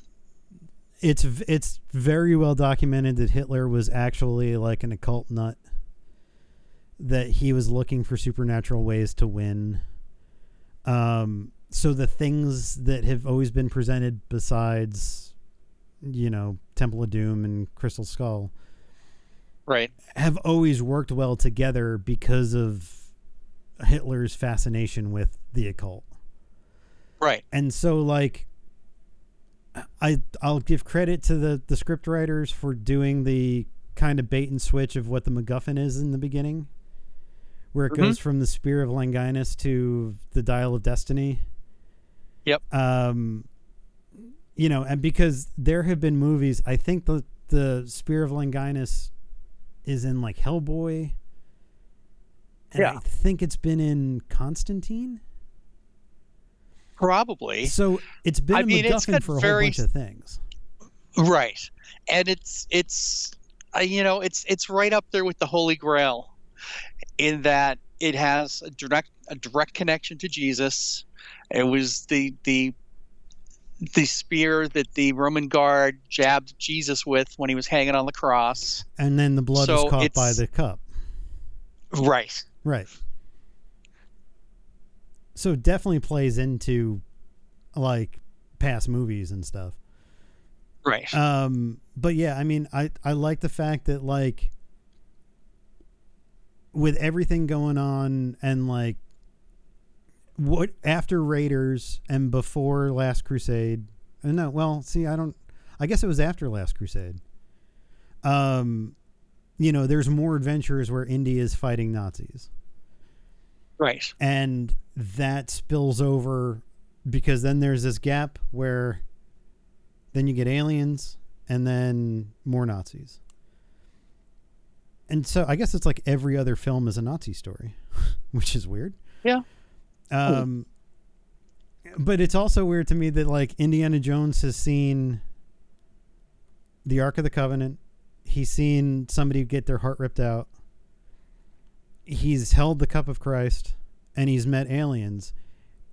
It's it's very well documented that Hitler was actually like an occult nut. That he was looking for supernatural ways to win. Um, so the things that have always been presented, besides, you know, Temple of Doom and Crystal Skull, Right. have always worked well together because of Hitler's fascination with the occult. Right. And so like I I'll give credit to the the script writers for doing the kind of bait and switch of what the MacGuffin is in the beginning. Where it Mhm. goes from the Spear of Longinus to the Dial of Destiny. Yep. Um you know, and because there have been movies, I think the the Spear of Longinus is in like Hellboy. And Yeah. I think it's been in Constantine. Probably. So it's been I a mean, MacGuffin for a very- whole bunch of things. Right. And it's it's uh, you know, it's it's right up there with the Holy Grail in that it has a direct a direct connection to Jesus. It was the the the spear that the Roman guard jabbed Jesus with when he was hanging on the cross. And then the blood So is caught by the cup. Right. Right. So it definitely plays into like past movies and stuff. Right. Um but yeah, I mean I I like the fact that like with everything going on and like what after Raiders and before Last Crusade. No, well, see, I don't I guess it was after Last Crusade. Um you know, there's more adventures where Indy is fighting Nazis right. and that spills over because then there's this gap where then you get aliens and then more Nazis. And so I guess it's like every other film is a Nazi story, which is weird. Yeah. Um but it's also weird to me that like Indiana Jones has seen the Ark of the Covenant. He's seen somebody get their heart ripped out. He's held the cup of Christ and he's met aliens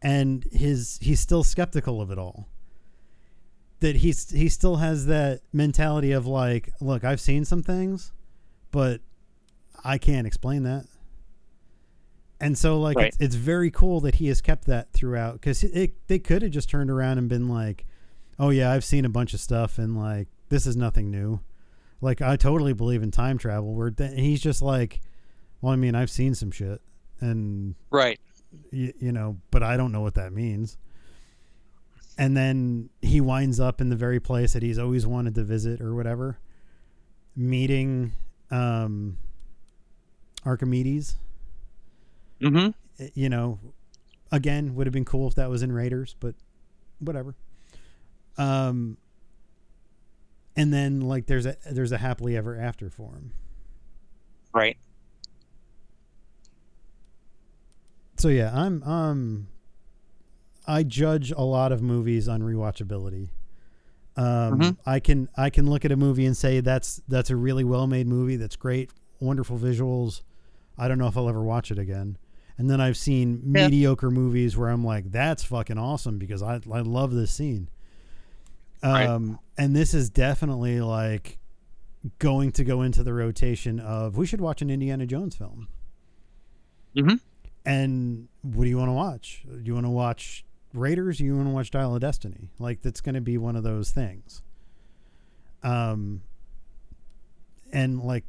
and his he's still skeptical of it all. That he's he still has that mentality of like, look, I've seen some things, but I can't explain that. And so like Right. it's, it's very cool that he has kept that throughout because it, they could have just turned around and been like, oh yeah, I've seen a bunch of stuff and like this is nothing new. Like I totally believe in time travel. Where th- he's just like, well, I mean, I've seen some shit, and Right. y- you know, but I don't know what that means. And then he winds up in the very place that he's always wanted to visit or whatever, meeting um, Archimedes. Mhm. You know, again, would have been cool if that was in Raiders, but whatever. Um, and then like there's a there's a happily ever after for him. Right. So yeah, I'm um I judge a lot of movies on rewatchability. Um Mhm. I can I can look at a movie and say that's that's a really well made movie, that's great, wonderful visuals. I don't know if I'll ever watch it again. And then I've seen Yeah. mediocre movies where I'm like, that's fucking awesome because I I love this scene. Right. Um and this is definitely like going to go into the rotation of we should watch an Indiana Jones film. Mhm. And what do you want to watch? Do you want to watch Raiders? Or you want to watch Dial of Destiny? Like that's going to be one of those things. Um, and like,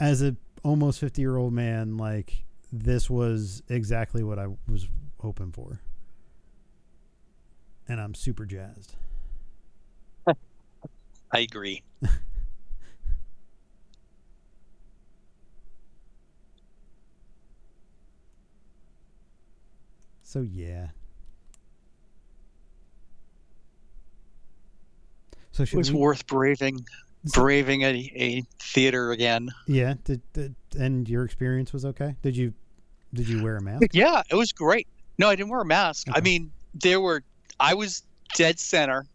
as a almost 50 year old man, like, this was exactly what I was hoping for. And I'm super jazzed. I agree. So, yeah. So, It was we, worth braving, braving a, a theater again. yeah. Did, did, and your experience was okay? Did you, did you wear a mask? Yeah, it was great. No, I didn't wear a mask. I mean, there were I was dead center,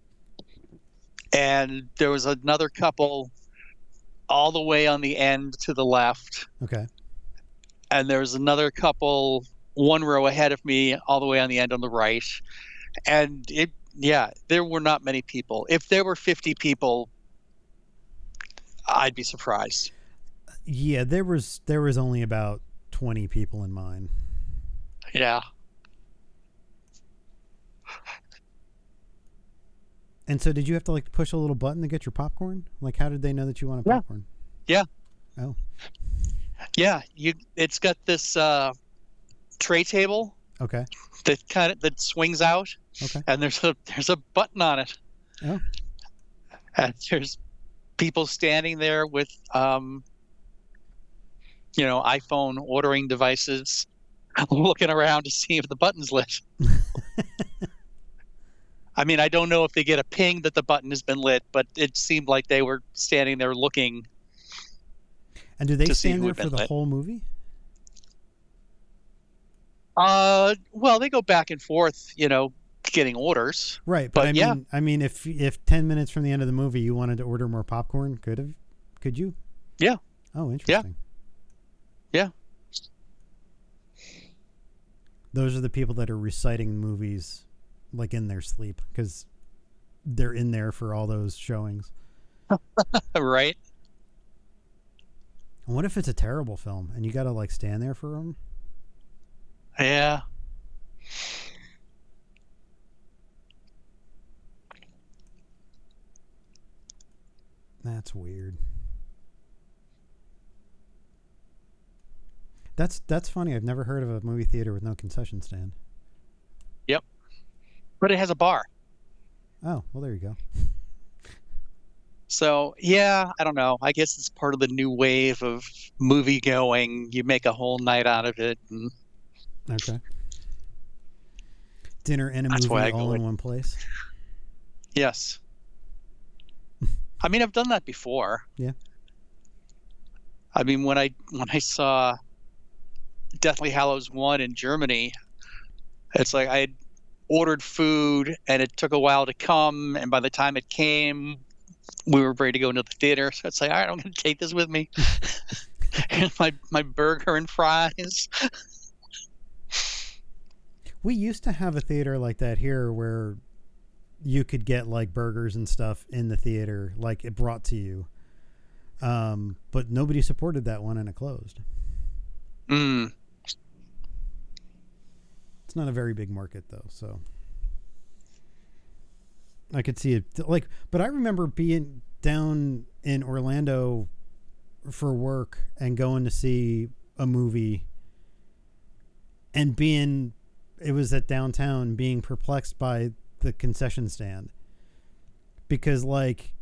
and there was another couple all the way on the end to the left, Okay. and there was another couple one row ahead of me all the way on the end on the right, and it yeah, there were not many people. If there were fifty people, I'd be surprised. Yeah, there was there was only about twenty people in mine. Yeah. And so, did you have to like push a little button to get your popcorn? Like, how did they know that you wanted popcorn? Yeah. yeah. Oh. Yeah, you it's got this uh tray table Okay, that kind of that swings out okay, and there's a there's a button on it. Oh. And there's people standing there with um you know, iPhone ordering devices looking around to see if the button's lit. I mean, I don't know if they get a ping that the button has been lit, but it seemed like they were standing there looking. And do they stand there for the lit. whole movie? Uh, well, they go back and forth, you know, getting orders. Right, but, But I yeah. mean, I mean, if if ten minutes from the end of the movie you wanted to order more popcorn, could have, could you? Yeah. Oh, interesting. Yeah. Yeah. Those are the people that are reciting movies, like in their sleep, because they're in there for all those showings. right? And what if it's a terrible film and you got to like stand there for them? Yeah. That's weird. That's that's funny. I've never heard of a movie theater with no concession stand. But it has a bar. Oh, well, there you go. So, yeah, I don't know. I guess it's part of the new wave of movie going. You make a whole night out of it. And Okay. Dinner and a That's movie all in with- one place. yes. I mean, I've done that before. Yeah. I mean, when I when I saw Deathly Hallows 1 in Germany, it's like I had ordered food and it took a while to come and by the time it came we were ready to go into the theater so it's like all right i'm going to take this with me and my my burger and fries We used to have a theater like that here where you could get like burgers and stuff in the theater, like it brought to you. Um, but nobody supported that one and it closed. mm, It's not a very big market though, so. I could see it like but I remember being down in Orlando for work and going to see a movie and being it was at downtown being perplexed by the concession stand. Because like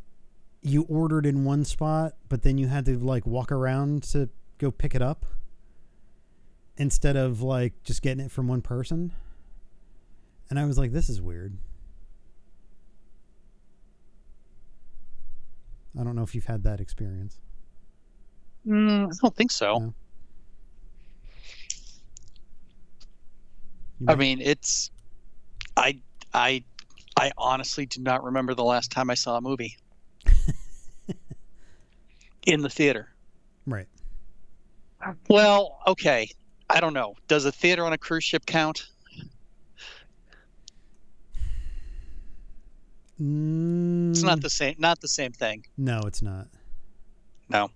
you ordered in one spot but then you had to like walk around to go pick it up instead of like just getting it from one person. And I was like, this is weird. I don't know if you've had that experience. mm, i don't think so No. I mean it's i i i honestly do not remember the last time i saw a movie in the theater right. well okay i don't know does a theater on a cruise ship count It's not Mm, the same. Not the same thing. No, it's not. No.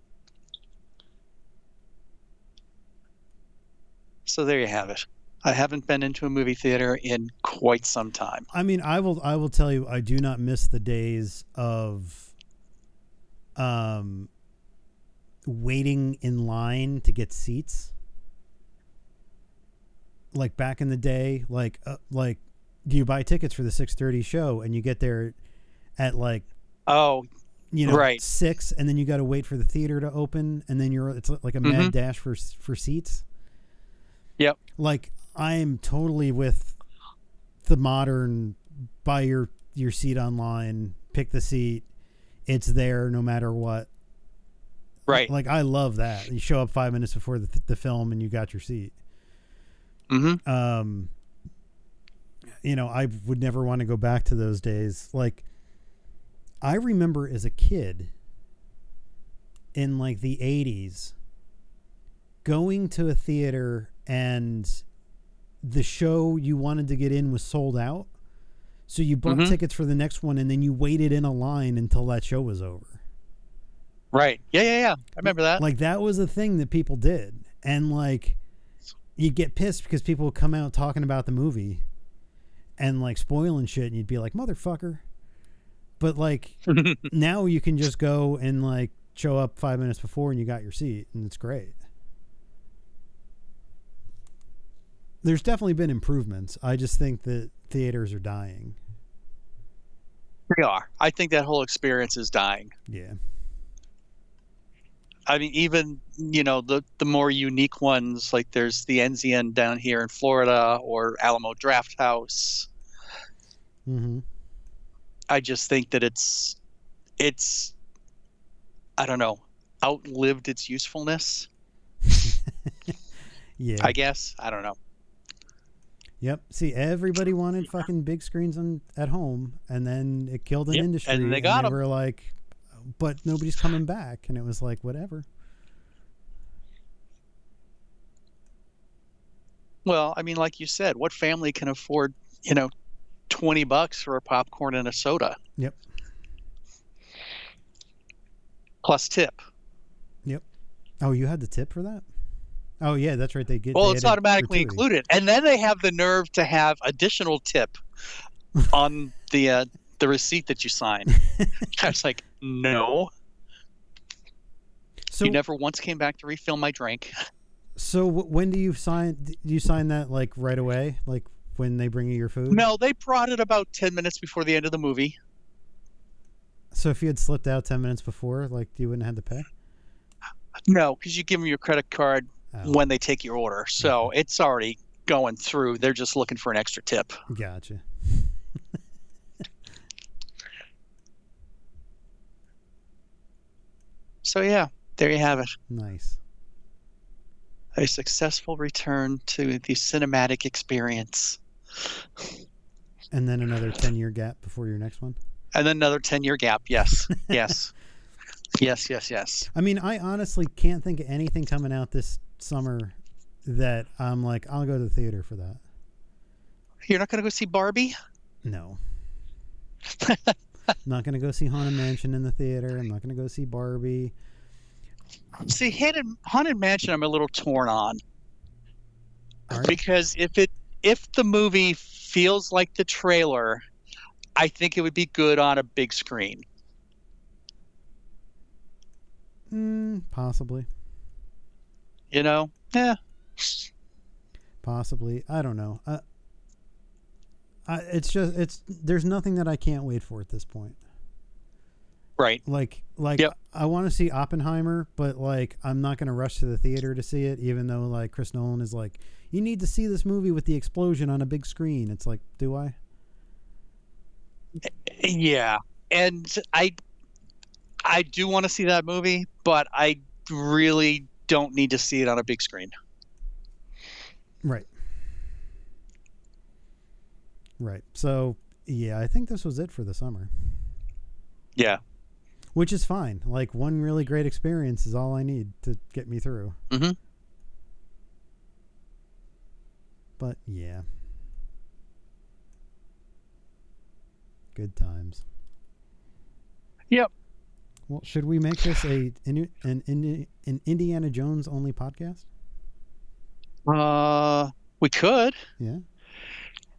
So there you have it. I haven't been into a movie theater in quite some time. I mean, I will I will tell you I do not miss the days of um waiting in line to get seats. Like back in the day, like uh, like do you buy tickets for the 6:30 show and you get there at like Oh, you know Right. 6 and then you got to wait for the theater to open and then you're it's like a mad Mhm. dash for for seats. Yep. Like I'm totally with the modern buy your your seat online, pick the seat. It's there no matter what. right. Like I love that. You show up 5 minutes before the, the film and you got your seat. Mm-hmm. Um you know, I would never want to go back to those days. Like I remember as a kid in like the 80s going to a theater and the show you wanted to get in was sold out. So you bought Mhm. tickets for the next one and then you waited in a line until that show was over. Right. Yeah, yeah, yeah. I remember that. Like that was a thing that people did. And like you'd get pissed because people would come out talking about the movie and like spoiling shit and you'd be like, Motherfucker. But like now you can just go and like show up five minutes before and you got your seat and it's great. There's definitely been improvements. I just think that theaters are dying. they are. I think that whole experience is dying. Yeah. I mean, even you know the the more unique ones, like there's the Enzian down here in Florida or Alamo Drafthouse. Mm-hmm. I just think that it's it's I don't know outlived its usefulness. Yeah. I guess I don't know. Yep. See, everybody wanted fucking big screens on at home, and then it killed an Yep, industry. and they got 'em. were like, but nobody's coming back, and it was like, whatever. Well, I mean, like you said, what family can afford you know twenty bucks for a popcorn and a soda Yep. plus tip? Yep. Oh, you had the tip for that? Oh yeah, that's right. They get. Well, they it's automatically included, and then they have the nerve to have additional tip on the uh, the receipt that you sign. I was like, no. So, he never once came back to refill my drink. So w- when do you sign? Do you sign that like right away? Like when they bring you your food? No, they brought it about ten minutes before the end of the movie. So if you had slipped out ten minutes before, like you wouldn't have had to pay. No, because you give them your credit card Oh, when they take your order, so it's already going through. They're just looking for an extra tip. gotcha. So yeah, there you have it. Nice. A successful return to the cinematic experience, And then another ten year gap before your next one. and then another ten-year gap. Yes, yes, yes, yes, yes. I mean, I honestly can't think of anything coming out this summer that I'm like, I'll go to the theater for that. You're not going to go see Barbie? No. I'm not going to go see Haunted Mansion in the theater. I'm not going to go see Barbie. See, Haunted, Haunted Mansion, I'm a little torn on right. because if it if the movie feels like the trailer, I think it would be good on a big screen. Mm, possibly. You know? Yeah. Possibly. I don't know. Uh, I, it's just, it's, there's nothing that I can't wait for at this point. Right. Like, like Yep. I want to see Oppenheimer, but like, I'm not going to rush to the theater to see it, even though like Chris Nolan is like, you need to see this movie with the explosion on a big screen. It's like, do I? Eh, eh, yeah. And I I do want to see that movie, but I really don't need to see it on a big screen. Right. Right. So, yeah, I think this was it for the summer, Yeah. Which is fine. Like, one really great experience is all I need to get me through. Mhm. But, yeah. Good times. Yep. Well, should we make this a an an, an Indiana Jones only podcast? Uh We could, Yeah.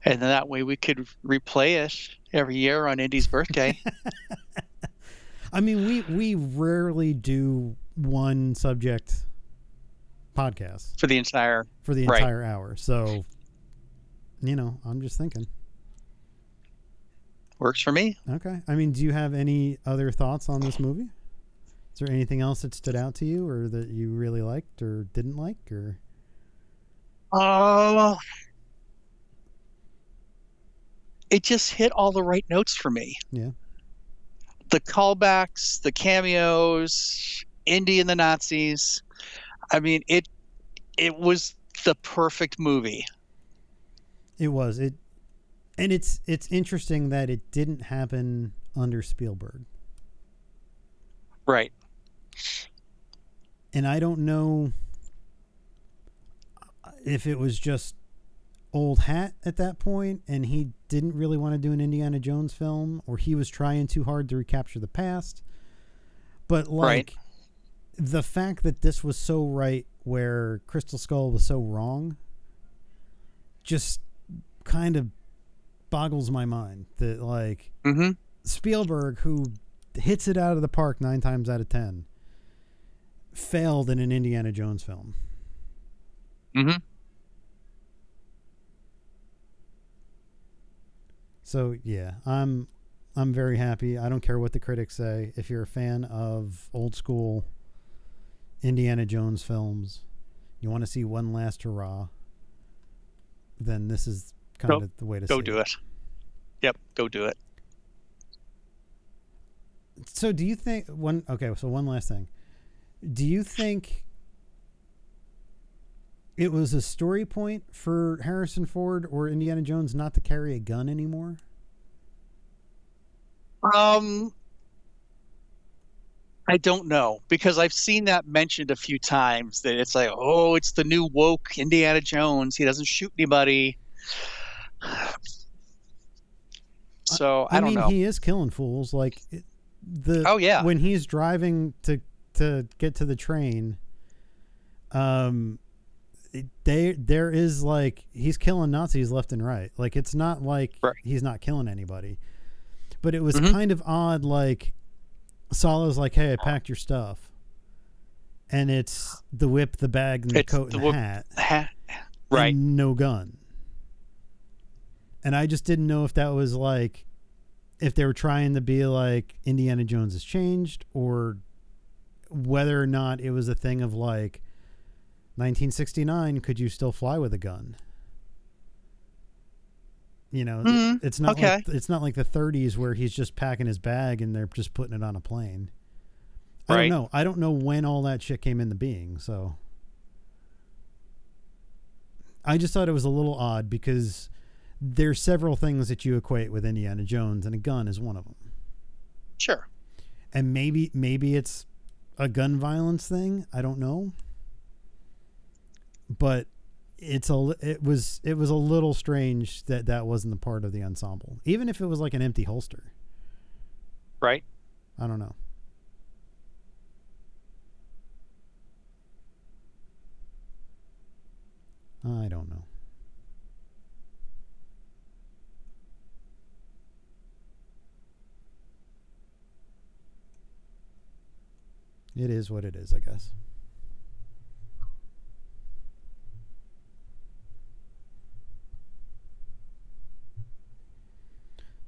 and then that way we could replay it every year on Indy's birthday. I mean, we we rarely do one subject podcast for the entire. for the Right. entire hour. So, you know, I'm just thinking. Works for me. Okay. I mean, do you have any other thoughts on this movie? Is there anything else that stood out to you or that you really liked or didn't like or Oh, it just hit all the right notes for me. Yeah. The callbacks, the cameos, Indy and the Nazis. I mean, it it was the perfect movie. it was it and it's it's interesting that it didn't happen under Spielberg. Right. and I don't know if it was just old hat at that point and he didn't really want to do an Indiana Jones film or he was trying too hard to recapture the past. But like Right. the fact that this was so right where Crystal Skull was so wrong just kind of boggles my mind that like Mm-hmm. Spielberg, who hits it out of the park nine times out of ten, failed in an Indiana Jones film. Mm-hmm. So yeah, I'm I'm very happy. I don't care what the critics say. If you're a fan of old school Indiana Jones films, you want to see one last hurrah, then this is kind Go- of the way to Go do it. Yep. Go do it. So do you think one okay, so one last thing. Do you think it was a story point for Harrison Ford or Indiana Jones not to carry a gun anymore? Um, I don't know because I've seen that mentioned a few times that it's like, oh, it's the new woke Indiana Jones. He doesn't shoot anybody. So I, I, don't mean, know. he is killing fools like the Oh, yeah. when he's driving to to get to the train um they there is like he's killing Nazis left and right. Like it's not like Right. he's not killing anybody. But it was Mhm. kind of odd like Sallah's like, "Hey, I packed your stuff." And it's the whip, the bag, and the It's coat the and the hat. Ha- right. no gun. And I just didn't know if that was like if they were trying to be like Indiana Jones has changed or whether or not it was a thing of like 1969 could you still fly with a gun? You know, Mhm. it's not Okay. like it's not like the 30s where he's just packing his bag and they're just putting it on a plane. I don't Right. know. I don't know when all that shit came into being, so I just thought it was a little odd because there's several things that you equate with Indiana Jones, and a gun is one of them. Sure. And maybe maybe it's a gun violence thing. I don't know, but it's a it was it was a little strange that that wasn't the part of the ensemble, even if it was like an empty holster. Right. I don't know. I don't know. It is what it is, I guess.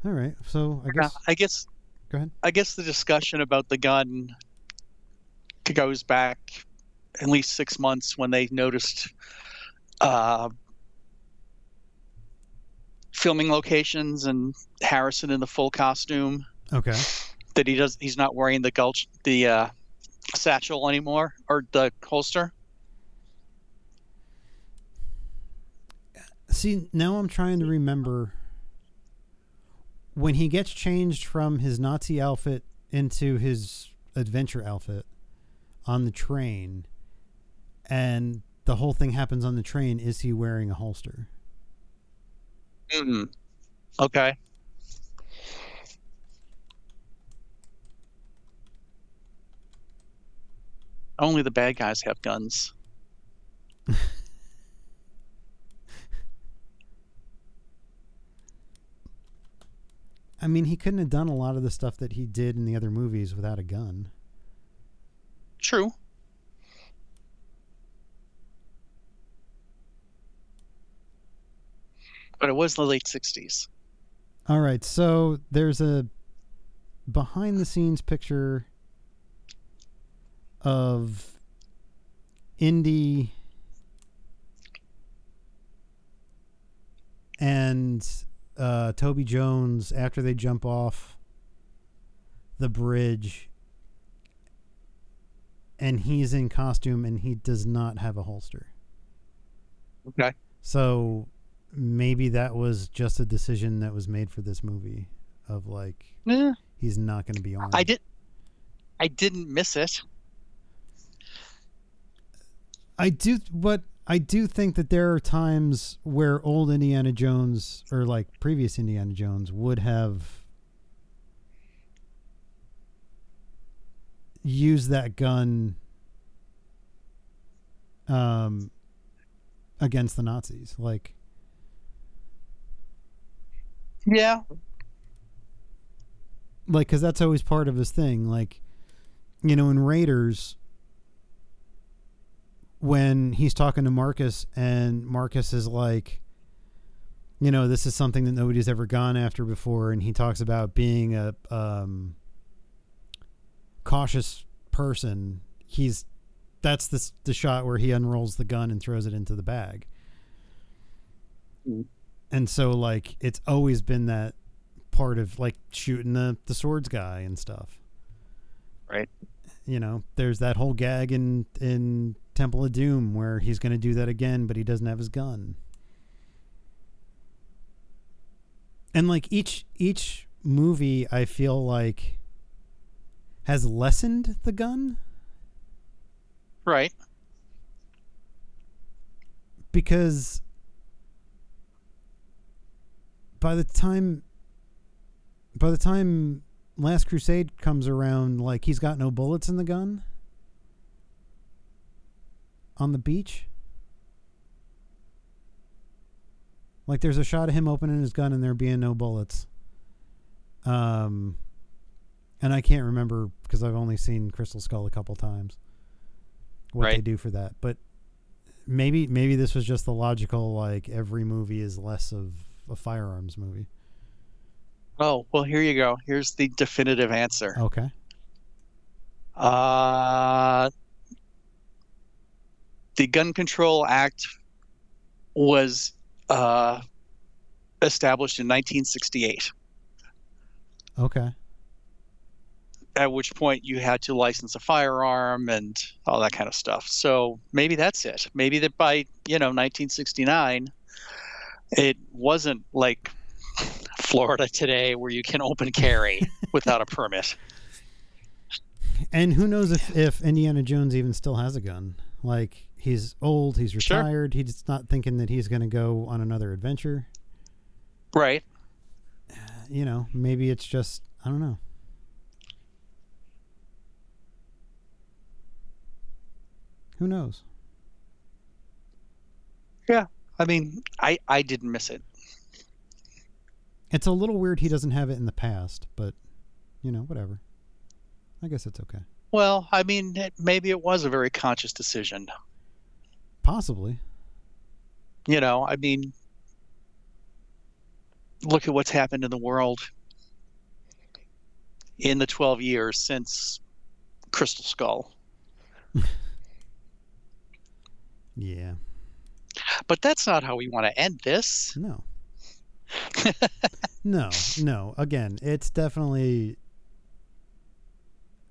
All right. So I guess I guess. Go ahead. I guess the discussion about the gun goes back at least six months when they noticed uh, filming locations and Harrison in the full costume okay. that he does. He's not wearing the gulch, the uh, satchel anymore, or the holster. See, now I'm trying to remember when he gets changed from his Nazi outfit into his adventure outfit on the train and the whole thing happens on the train is he wearing a holster? Mm. Okay. Only the bad guys have guns. I mean, he couldn't have done a lot of the stuff that he did in the other movies without a gun. True. But it was the late 60s. All right, so there's a behind the scenes picture of Indy and uh, Toby Jones after they jump off the bridge, and he's in costume and he does not have a holster. Okay. So maybe that was just a decision that was made for this movie of like Eh, he's not going to be armed. I did. I didn't miss it. I do, but I do think that there are times where old Indiana Jones or like previous Indiana Jones would have used that gun um against the Nazis. Like Yeah. like because that's always part of his thing like you know in raiders when he's talking to marcus and marcus is like you know this is something that nobody's ever gone after before and he talks about being a um, cautious person he's that's the, the shot where he unrolls the gun and throws it into the bag Mm. and so like it's always been that part of like shooting the the swords guy and stuff Right. You know there's that whole gag in in temple of doom where he's going to do that again but he doesn't have his gun and like each each movie i feel like has lessened the gun Right. because by the time by the time last crusade comes around like he's got no bullets in the gun? On the beach? Like there's a shot of him opening his gun and there being no bullets. Um and i can't remember because i've only seen crystal skull a couple times what they do for that. But maybe maybe this was just the logical like every movie is less of a firearms movie Oh, well, here you go. Here's the definitive answer. okay Uh, the Gun Control Act was uh, established in 1968, okay at which point you had to license a firearm and all that kind of stuff. So maybe that's it. Maybe that by, you know, 1969, it wasn't like Florida today where you can open carry without a permit. and who knows if if indiana jones even still has a gun like he's old he's Sure. retired he's not thinking that he's going to go on another adventure Right. you know maybe it's just i don't know who knows Yeah, I mean, I, I didn't miss it. It's a little weird he doesn't have it in the past but you know whatever i guess it's okay Well, I mean, maybe it was a very conscious decision. possibly You know, I mean, look at what's happened in the world in the 12 years since Crystal Skull. yeah But that's not how we want to end this. No. no, no. Again, it's definitely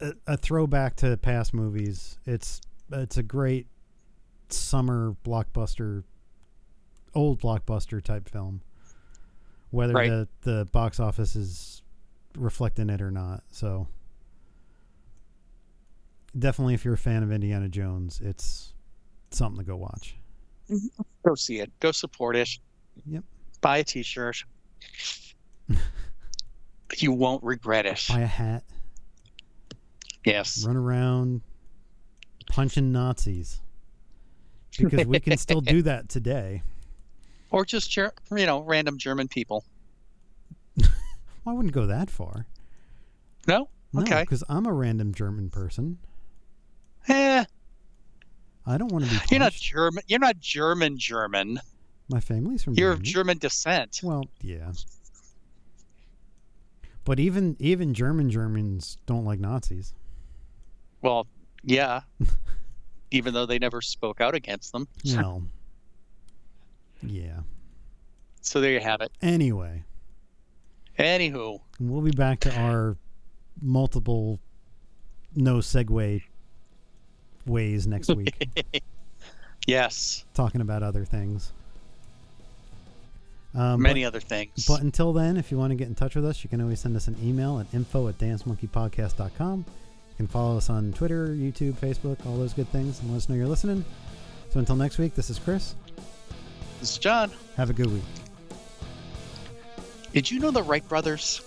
a, a throwback to past movies. It's it's a great summer blockbuster, old blockbuster type film. Whether Right. the the box office is reflecting it or not. So definitely, if you're a fan of Indiana Jones, it's something to go watch. Mm-hmm. Go see it. Go support it. Yep. Buy a t-shirt. you won't regret it. Buy a hat. Yes. run around punching Nazis because we can still do that today. Or just, you know, random German people. Well, I wouldn't go that far. No? No, Okay. because I'm a random German person. Eh, I don't want to be. you're not. German. You're not German German. My family's from You're of German descent. Well, yeah. But even even German Germans don't like Nazis. Well, yeah. Even though they never spoke out against them. Well, yeah. So there you have it. Anyway, Anywho, we'll be back to our multiple no segue ways next week, yes, talking about other things. Um, many other things. But until then, if you want to get in touch with us, you can always send us an email at info at dancemonkeypodcast.com. You can follow us on Twitter, YouTube, Facebook, all those good things, and let us know you're listening. So until next week, this is Chris. this is John. Have a good week. Did you know the Wright brothers